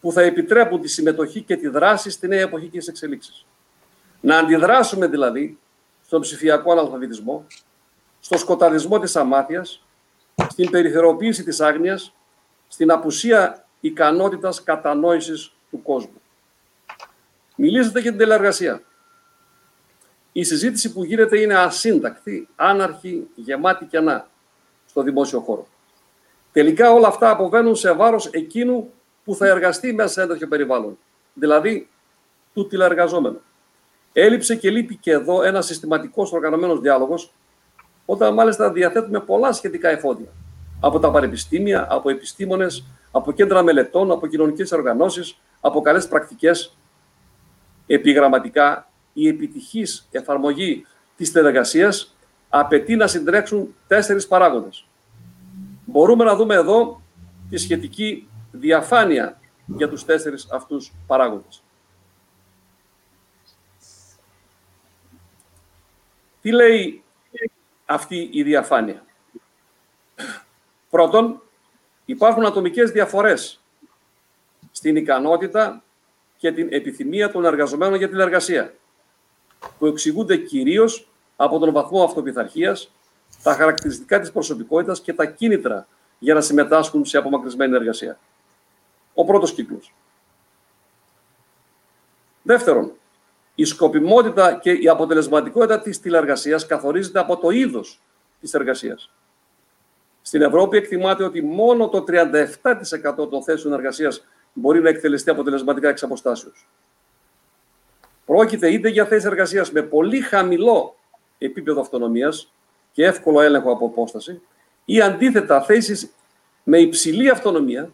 που θα επιτρέπουν τη συμμετοχή και τη δράση στη νέα εποχή και εξελίξεις. Να αντιδράσουμε δηλαδή στον ψηφιακό αναλφαβητισμό, στο σκοταδισμό της αμάθειας, στην περιθεροποίηση της άγνοιας, στην απουσία ικανότητας κατανόησης του κόσμου. Μιλήσατε για την τελεργασία. Η συζήτηση που γίνεται είναι ασύντακτη, άναρχη, γεμάτη κενά στο δημόσιο χώρο. Τελικά όλα αυτά αποβαίνουν σε βάρος εκείνου που θα εργαστεί μέσα σε ένα τέτοιο περιβάλλον, δηλαδή του τηλεεργαζόμενου. Έλειψε και λείπει και εδώ ένας συστηματικός οργανωμένος διάλογος, όταν μάλιστα διαθέτουμε πολλά σχετικά εφόδια. Από τα πανεπιστήμια, από επιστήμονες, από κέντρα μελετών, από κοινωνικές οργανώσεις, από καλές πρακτικές. Επιγραμματικά, η επιτυχής εφαρμογή της συνεργασίας απαιτεί να συντρέξουν τέσσερις παράγοντες. Μπορούμε να δούμε εδώ τη σχετική διαφάνεια για τους τέσσερις αυτούς παράγοντες. Τι λέει αυτή η διαφάνεια; Πρώτον, υπάρχουν ατομικές διαφορές στην ικανότητα και την επιθυμία των εργαζομένων για την εργασία, που εξηγούνται κυρίως από τον βαθμό αυτοπιθαρχίας, τα χαρακτηριστικά της προσωπικότητας και τα κίνητρα για να συμμετάσχουν σε απομακρυσμένη εργασία. Ο πρώτος κύκλος. Δεύτερον, η σκοπιμότητα και η αποτελεσματικότητα της τηλεργασίας καθορίζεται από το είδος της εργασίας. Στην Ευρώπη εκτιμάται ότι μόνο το 37% των θέσεων εργασίας μπορεί να εκτελεστεί αποτελεσματικά εξ αποστάσεως. Πρόκειται είτε για θέσεις εργασίας με πολύ χαμηλό επίπεδο αυτονομίας και εύκολο έλεγχο από απόσταση, ή αντίθετα θέσεις με υψηλή αυτονομία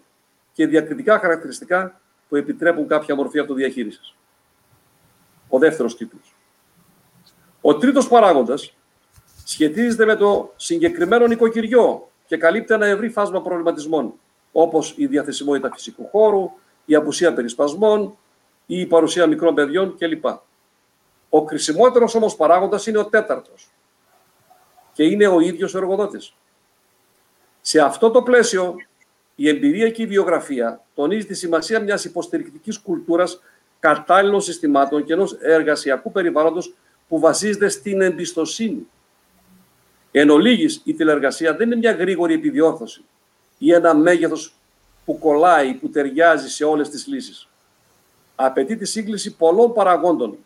και διακριτικά χαρακτηριστικά που επιτρέπουν κάποια μορφή αυτοδιαχείρισης. Ο δεύτερος κύκλος. Ο τρίτος παράγοντας σχετίζεται με το συγκεκριμένο νοικοκυριό και καλύπτει ένα ευρύ φάσμα προβληματισμών, όπως η διαθεσιμότητα φυσικού χώρου, η απουσία περισπασμών ή η παρουσία μικρών παιδιών κλπ. Ο κρισιμότερος όμως παράγοντας είναι ο τέταρτος και είναι ο ίδιος ο εργοδότης. Σε αυτό το πλαίσιο η εμπειρία και η βιογραφία τονίζει τη σημασία μιας υποστηρικτικής κουλτούρας κατάλληλων συστημάτων και ενός εργασιακού περιβάλλοντος που βασίζεται στην εμπιστοσύνη. Εν ολίγης, η τηλεργασία δεν είναι μια γρήγορη επιδιόρθωση ή ένα μέγεθος που κολλάει, που ταιριάζει σε όλες τις λύσεις. Απαιτεί τη σύγκληση πολλών παραγόντων,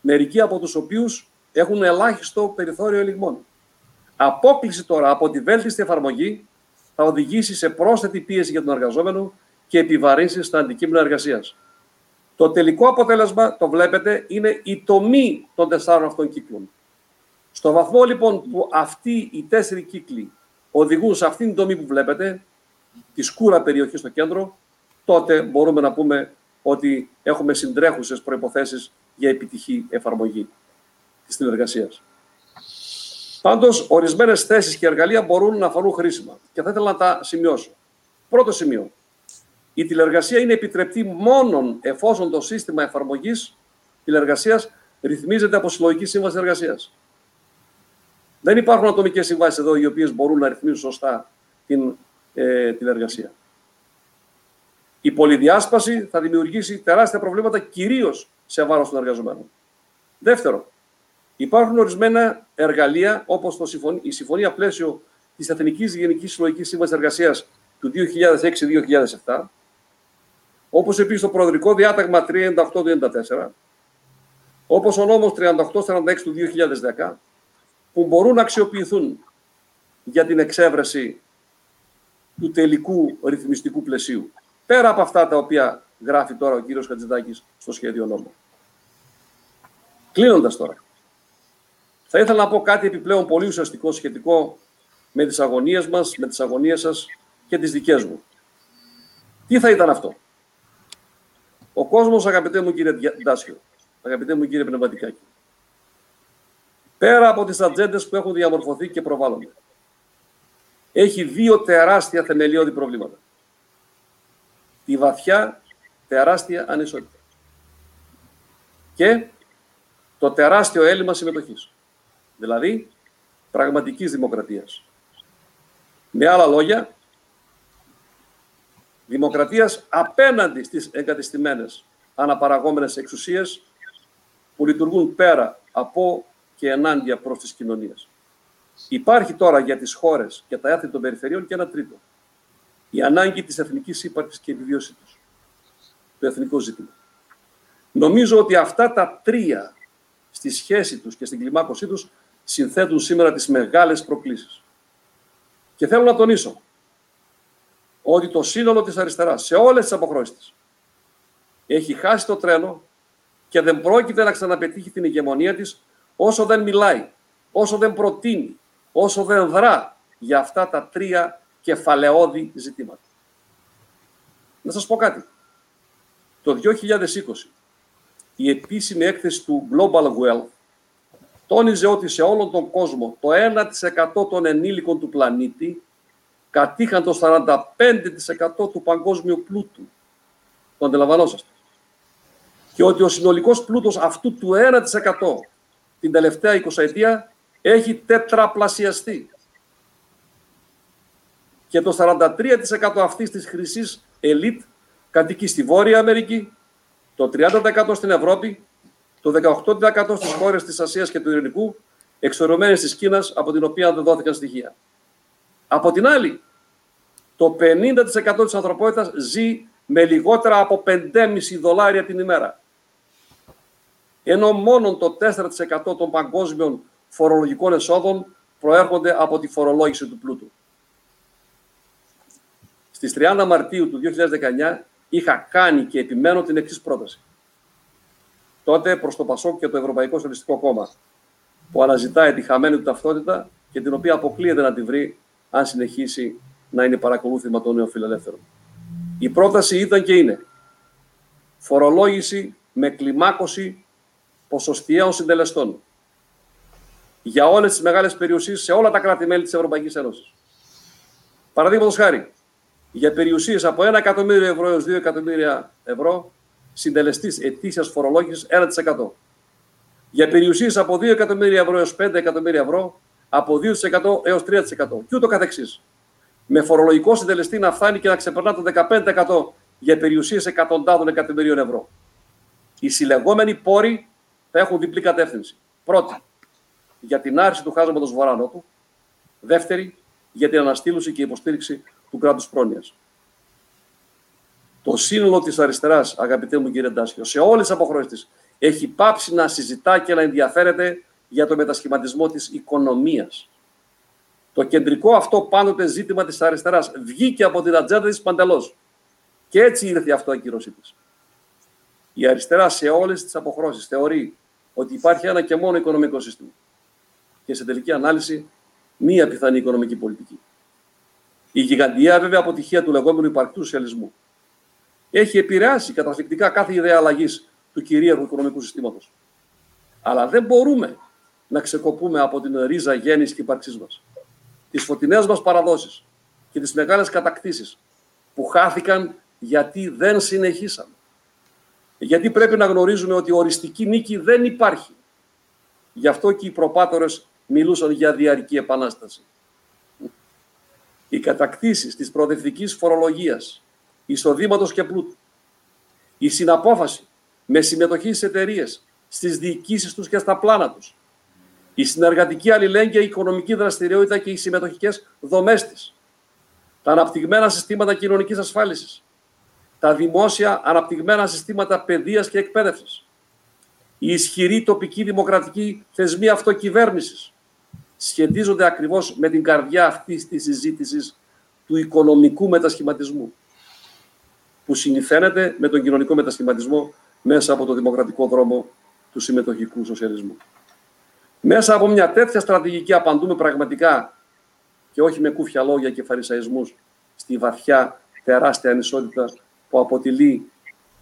μερικοί από τους οποίους έχουν ελάχιστο περιθώριο ελιγμών. Απόκληση τώρα από τη βέλτιστη εφαρμογή θα οδηγήσει σε πρόσθετη πίεση για τον εργαζόμενο και επιβαρύνσεις στα αντικείμενα εργασίας. Το τελικό αποτέλεσμα, το βλέπετε, είναι η τομή των τεσσάρων αυτών κύκλων. Στο βαθμό λοιπόν που αυτοί οι τέσσερι κύκλοι οδηγούν σε αυτήν την τομή που βλέπετε, τη σκούρα περιοχή στο κέντρο, τότε μπορούμε να πούμε ότι έχουμε συντρέχουσες προϋποθέσεις για επιτυχή εφαρμογή της συνεργασίας. Πάντως, ορισμένες θέσεις και εργαλεία μπορούν να φανούν χρήσιμα και θα ήθελα να τα σημειώσω. Πρώτο σημείο. Η τηλεργασία είναι επιτρεπτή μόνο εφόσον το σύστημα εφαρμογής τηλεργασίας ρυθμίζεται από συλλογική σύμβαση εργασίας. Δεν υπάρχουν ατομικές συμβάσεις εδώ οι οποίες μπορούν να ρυθμίζουν σωστά την ε, τηλεργασία. Η πολυδιάσπαση θα δημιουργήσει τεράστια προβλήματα κυρίως σε βάρος των εργαζομένων. Δεύτερο, Υπάρχουν ορισμένα εργαλεία, όπως η Συμφωνία Πλαίσιο της Εθνική Γενικής Συλλογικής Σύμβασης Εργασίας του 2006-2007, όπως επίσης το Προεδρικό Διάταγμα 38-94, όπως ο νόμος 3846 του 2010, που μπορούν να αξιοποιηθούν για την εξέβρεση του τελικού ρυθμιστικού πλαισίου. Πέρα από αυτά τα οποία γράφει τώρα ο κύριος Χατζηδάκης στο σχέδιο νόμου. Κλείνοντας τώρα. Θα ήθελα να πω κάτι επιπλέον πολύ ουσιαστικό σχετικό με τις αγωνίες μας, με τις αγωνίες σας και τις δικές μου. Τι θα ήταν αυτό; Ο κόσμος, αγαπητέ μου κύριε Ντάσιο, αγαπητέ μου κύριε Πνευματικάκη, πέρα από τις ατζέντες που έχουν διαμορφωθεί και προβάλλονται, έχει δύο τεράστια θεμελιώδη προβλήματα. Τη βαθιά τεράστια ανισότητα. και το τεράστιο έλλειμμα συμμετοχής. Δηλαδή, πραγματικής δημοκρατίας. Με άλλα λόγια, δημοκρατίας απέναντι στις εγκατεστημένες αναπαραγόμενες εξουσίες που λειτουργούν πέρα από και ενάντια προς τις κοινωνίες. Υπάρχει τώρα για τις χώρες και τα έθνη των περιφερειών και ένα τρίτο. Η ανάγκη της εθνικής ύπαρξης και επιβίωσή τους. Το εθνικό ζήτημα. Νομίζω ότι αυτά τα τρία στη σχέση τους και στην κλιμάκωσή τους συνθέτουν σήμερα τις μεγάλες προκλήσεις. Και θέλω να τονίσω ότι το σύνολο της αριστεράς σε όλες τις αποχρώσεις της έχει χάσει το τρένο και δεν πρόκειται να ξαναπετύχει την ηγεμονία της όσο δεν μιλάει, όσο δεν προτείνει, όσο δεν δρά για αυτά τα τρία κεφαλαιόδη ζητήματα. Να σας πω κάτι. Το 2020 η επίσημη έκθεση του Global Wealth τόνιζε ότι σε όλον τον κόσμο το 1% των ενήλικων του πλανήτη κατήχαν το 45% του παγκόσμιου πλούτου. Το αντιλαμβανόσαστε. Και ότι ο συνολικός πλούτος αυτού του 1% την τελευταία 20 ετία έχει τετραπλασιαστεί. Και το 43% αυτής της χρυσής ελίτ κατοικεί στη Βόρεια Αμερική, το 30% στην Ευρώπη, το 18% στις χώρες της Ασίας και του Ειρηνικού, εξορωμένες της Κίνας, από την οποία δεν δόθηκαν στοιχεία. Από την άλλη, το 50% της ανθρωπότητας ζει με λιγότερα από 5,5 δολάρια την ημέρα. Ενώ μόνο το 4% των παγκόσμιων φορολογικών εσόδων προέρχονται από τη φορολόγηση του πλούτου. Στις 30 Μαρτίου του 2019 είχα κάνει και επιμένω την εξής πρόταση. Τότε προς το Πασόκ και το Ευρωπαϊκό Σοσιαλιστικό Κόμμα, που αναζητάει τη χαμένη του ταυτότητα και την οποία αποκλείεται να τη βρει αν συνεχίσει να είναι παρακολούθημα των νεοφιλελεύθερων. Η πρόταση ήταν και είναι φορολόγηση με κλιμάκωση ποσοστιαίων συντελεστών για όλες τις μεγάλες περιουσίες σε όλα τα κράτη-μέλη της Ευρωπαϊκής Ένωσης. Παραδείγματος χάρη, για περιουσίες από 1 εκατομμύριο ευρώ έως 2 εκατομμύρια ευρώ, συντελεστής ετήσιας φορολόγησης 1%. Για περιουσίες από 2 εκατομμύρια ευρώ έως 5 εκατομμύρια ευρώ, από 2% έως 3% και ούτω καθεξής. Με φορολογικό συντελεστή να φτάνει και να ξεπερνά το 15% για περιουσίες εκατοντάδων εκατομμυρίων ευρώ. Οι συλλεγόμενοι πόροι θα έχουν διπλή κατεύθυνση. Πρώτη, για την άρση του χάσματος βορρά-νότου. Δεύτερη, για την αναστήλωση και υποστήριξη του κράτους πρόνοιας. Το σύνολο της αριστεράς, αγαπητέ μου κύριε Ντάσιο, σε όλες τις αποχρώσεις της, έχει πάψει να συζητά και να ενδιαφέρεται για το μετασχηματισμό της οικονομίας. Το κεντρικό αυτό πάντοτε ζήτημα της αριστεράς βγήκε από την ατζέντα της παντελώς. Και έτσι ήρθε αυτό ακύρωσή της. Η αριστερά σε όλες τις αποχρώσεις θεωρεί ότι υπάρχει ένα και μόνο οικονομικό σύστημα. Και σε τελική ανάλυση, μία πιθανή οικονομική πολιτική. Η γιγαντιά βέβαια αποτυχία του λεγόμενου υπαρκτού σοσιαλισμού έχει επηρεάσει καταστηκτικά κάθε ιδέα αλλαγής του κυρίαρχου οικονομικού συστήματος. Αλλά δεν μπορούμε να ξεκοπούμε από την ρίζα γέννησης και ύπαρξής μας. Τις φωτεινές μας παραδόσεις και τις μεγάλες κατακτήσεις που χάθηκαν γιατί δεν συνεχίσαμε. Γιατί πρέπει να γνωρίζουμε ότι οριστική νίκη δεν υπάρχει. Γι' αυτό και οι προπάτορες μιλούσαν για διαρκή επανάσταση οι κατακτήσεις της προοδευτικής φορολογίας, εισοδήματος και πλούτου, η συναπόφαση με συμμετοχή στις εταιρείες, στις διοικήσεις τους και στα πλάνα τους, η συνεργατική αλληλέγγυα, η οικονομική δραστηριότητα και οι συμμετοχικές δομές της, τα αναπτυγμένα συστήματα κοινωνικής ασφάλισης, τα δημόσια αναπτυγμένα συστήματα παιδείας και εκπαίδευσης, η ισχυρή τοπική δημοκρατική θεσμή αυτοκυβέρνησης, σχετίζονται ακριβώς με την καρδιά αυτής της συζήτησης του οικονομικού μετασχηματισμού που συνηθαίνεται με τον κοινωνικό μετασχηματισμό μέσα από το δημοκρατικό δρόμο του συμμετοχικού σοσιαλισμού. Μέσα από μια τέτοια στρατηγική απαντούμε πραγματικά και όχι με κούφια λόγια και φαρισαϊσμούς στη βαθιά τεράστια ανισότητα που αποτελεί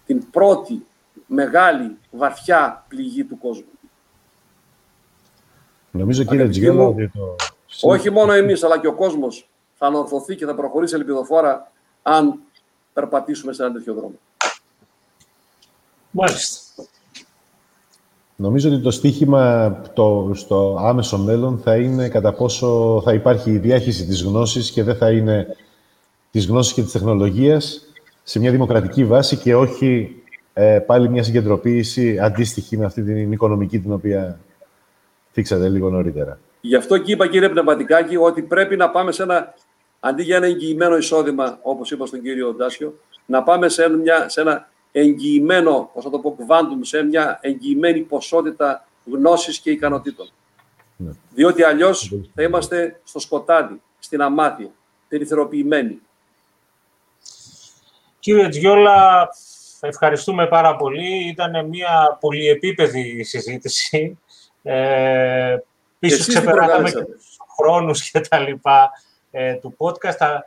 την πρώτη μεγάλη βαθιά πληγή του κόσμου. Νομίζω κύριε Τζιόλα ότι το... Όχι μόνο εμείς αλλά και ο κόσμος θα ανορθωθεί και θα προχωρήσει ελπιδοφόρα αν περπατήσουμε σε έναν τέτοιο δρόμο. Μάλιστα. Νομίζω ότι το στίχημα το, στο άμεσο μέλλον θα είναι κατά πόσο θα υπάρχει η διάχυση της γνώσης και δεν θα είναι της γνώσης και της τεχνολογίας σε μια δημοκρατική βάση και όχι ε, πάλι μια συγκεντρωποίηση αντίστοιχη με αυτή την οικονομική την οποία θίξατε λίγο νωρίτερα. Γι' αυτό και είπα κύριε Πνευματικάκη ότι πρέπει να πάμε σε ένα, αντί για ένα εγγυημένο εισόδημα, όπως είπα στον κύριο Ντάσιο, να πάμε σε, μια, σε ένα εγγυημένο, πώς θα το πω, quantum, σε μια εγγυημένη ποσότητα γνώσης και ικανοτήτων. Ναι. Διότι αλλιώς θα είμαστε στο σκοτάδι, στην αμάθεια, περιθεροποιημένοι. Κύριε Τζιόλα, ευχαριστούμε πάρα πολύ. Ήταν μια πολυεπίπεδη συζήτηση. Ε, πίσω ξεπεράσαμε και τους χρόνους και τα λοιπά ε, του podcast.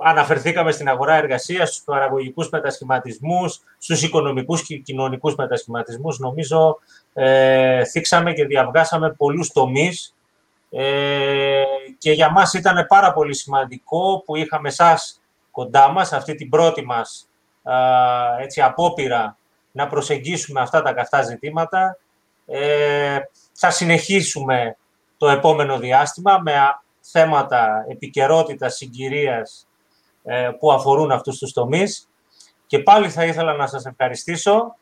Αναφερθήκαμε στην αγορά εργασίας, στους παραγωγικούς μετασχηματισμούς, στους οικονομικούς και κοινωνικούς μετασχηματισμούς. Νομίζω ε, θίξαμε και διαβγάσαμε πολλούς τομείς ε, και για μας ήταν πάρα πολύ σημαντικό που είχαμε σας κοντά μας, αυτή την πρώτη μας έτσι, απόπειρα να προσεγγίσουμε αυτά τα καυτά ζητήματα. Ε, θα συνεχίσουμε το επόμενο διάστημα με θέματα επικαιρότητας συγκυρίας ε, που αφορούν αυτούς τους τομείς. Και πάλι θα ήθελα να σας ευχαριστήσω.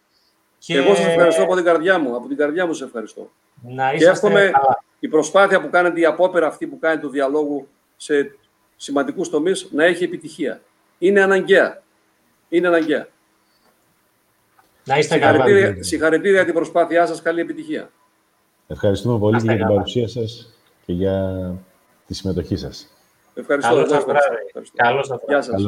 Και... Εγώ σας ευχαριστώ από την καρδιά μου. Από την καρδιά μου σας ευχαριστώ. Να και εύχομαι η προσπάθεια που κάνετε, η απόπερα αυτή που κάνετε του διαλόγου σε σημαντικούς τομείς να έχει επιτυχία. Είναι αναγκαία. Είναι αναγκαία. Να είστε συγχαρητήρια, καλά. Συγχαρητήρια για την προσπάθειά σας. Καλή επιτυχία. Ευχαριστούμε πολύ για την παρουσία σας και για τη συμμετοχή σας. Ευχαριστώ. Καλώς σας βράδυ. Καλώς σας. Γεια σας.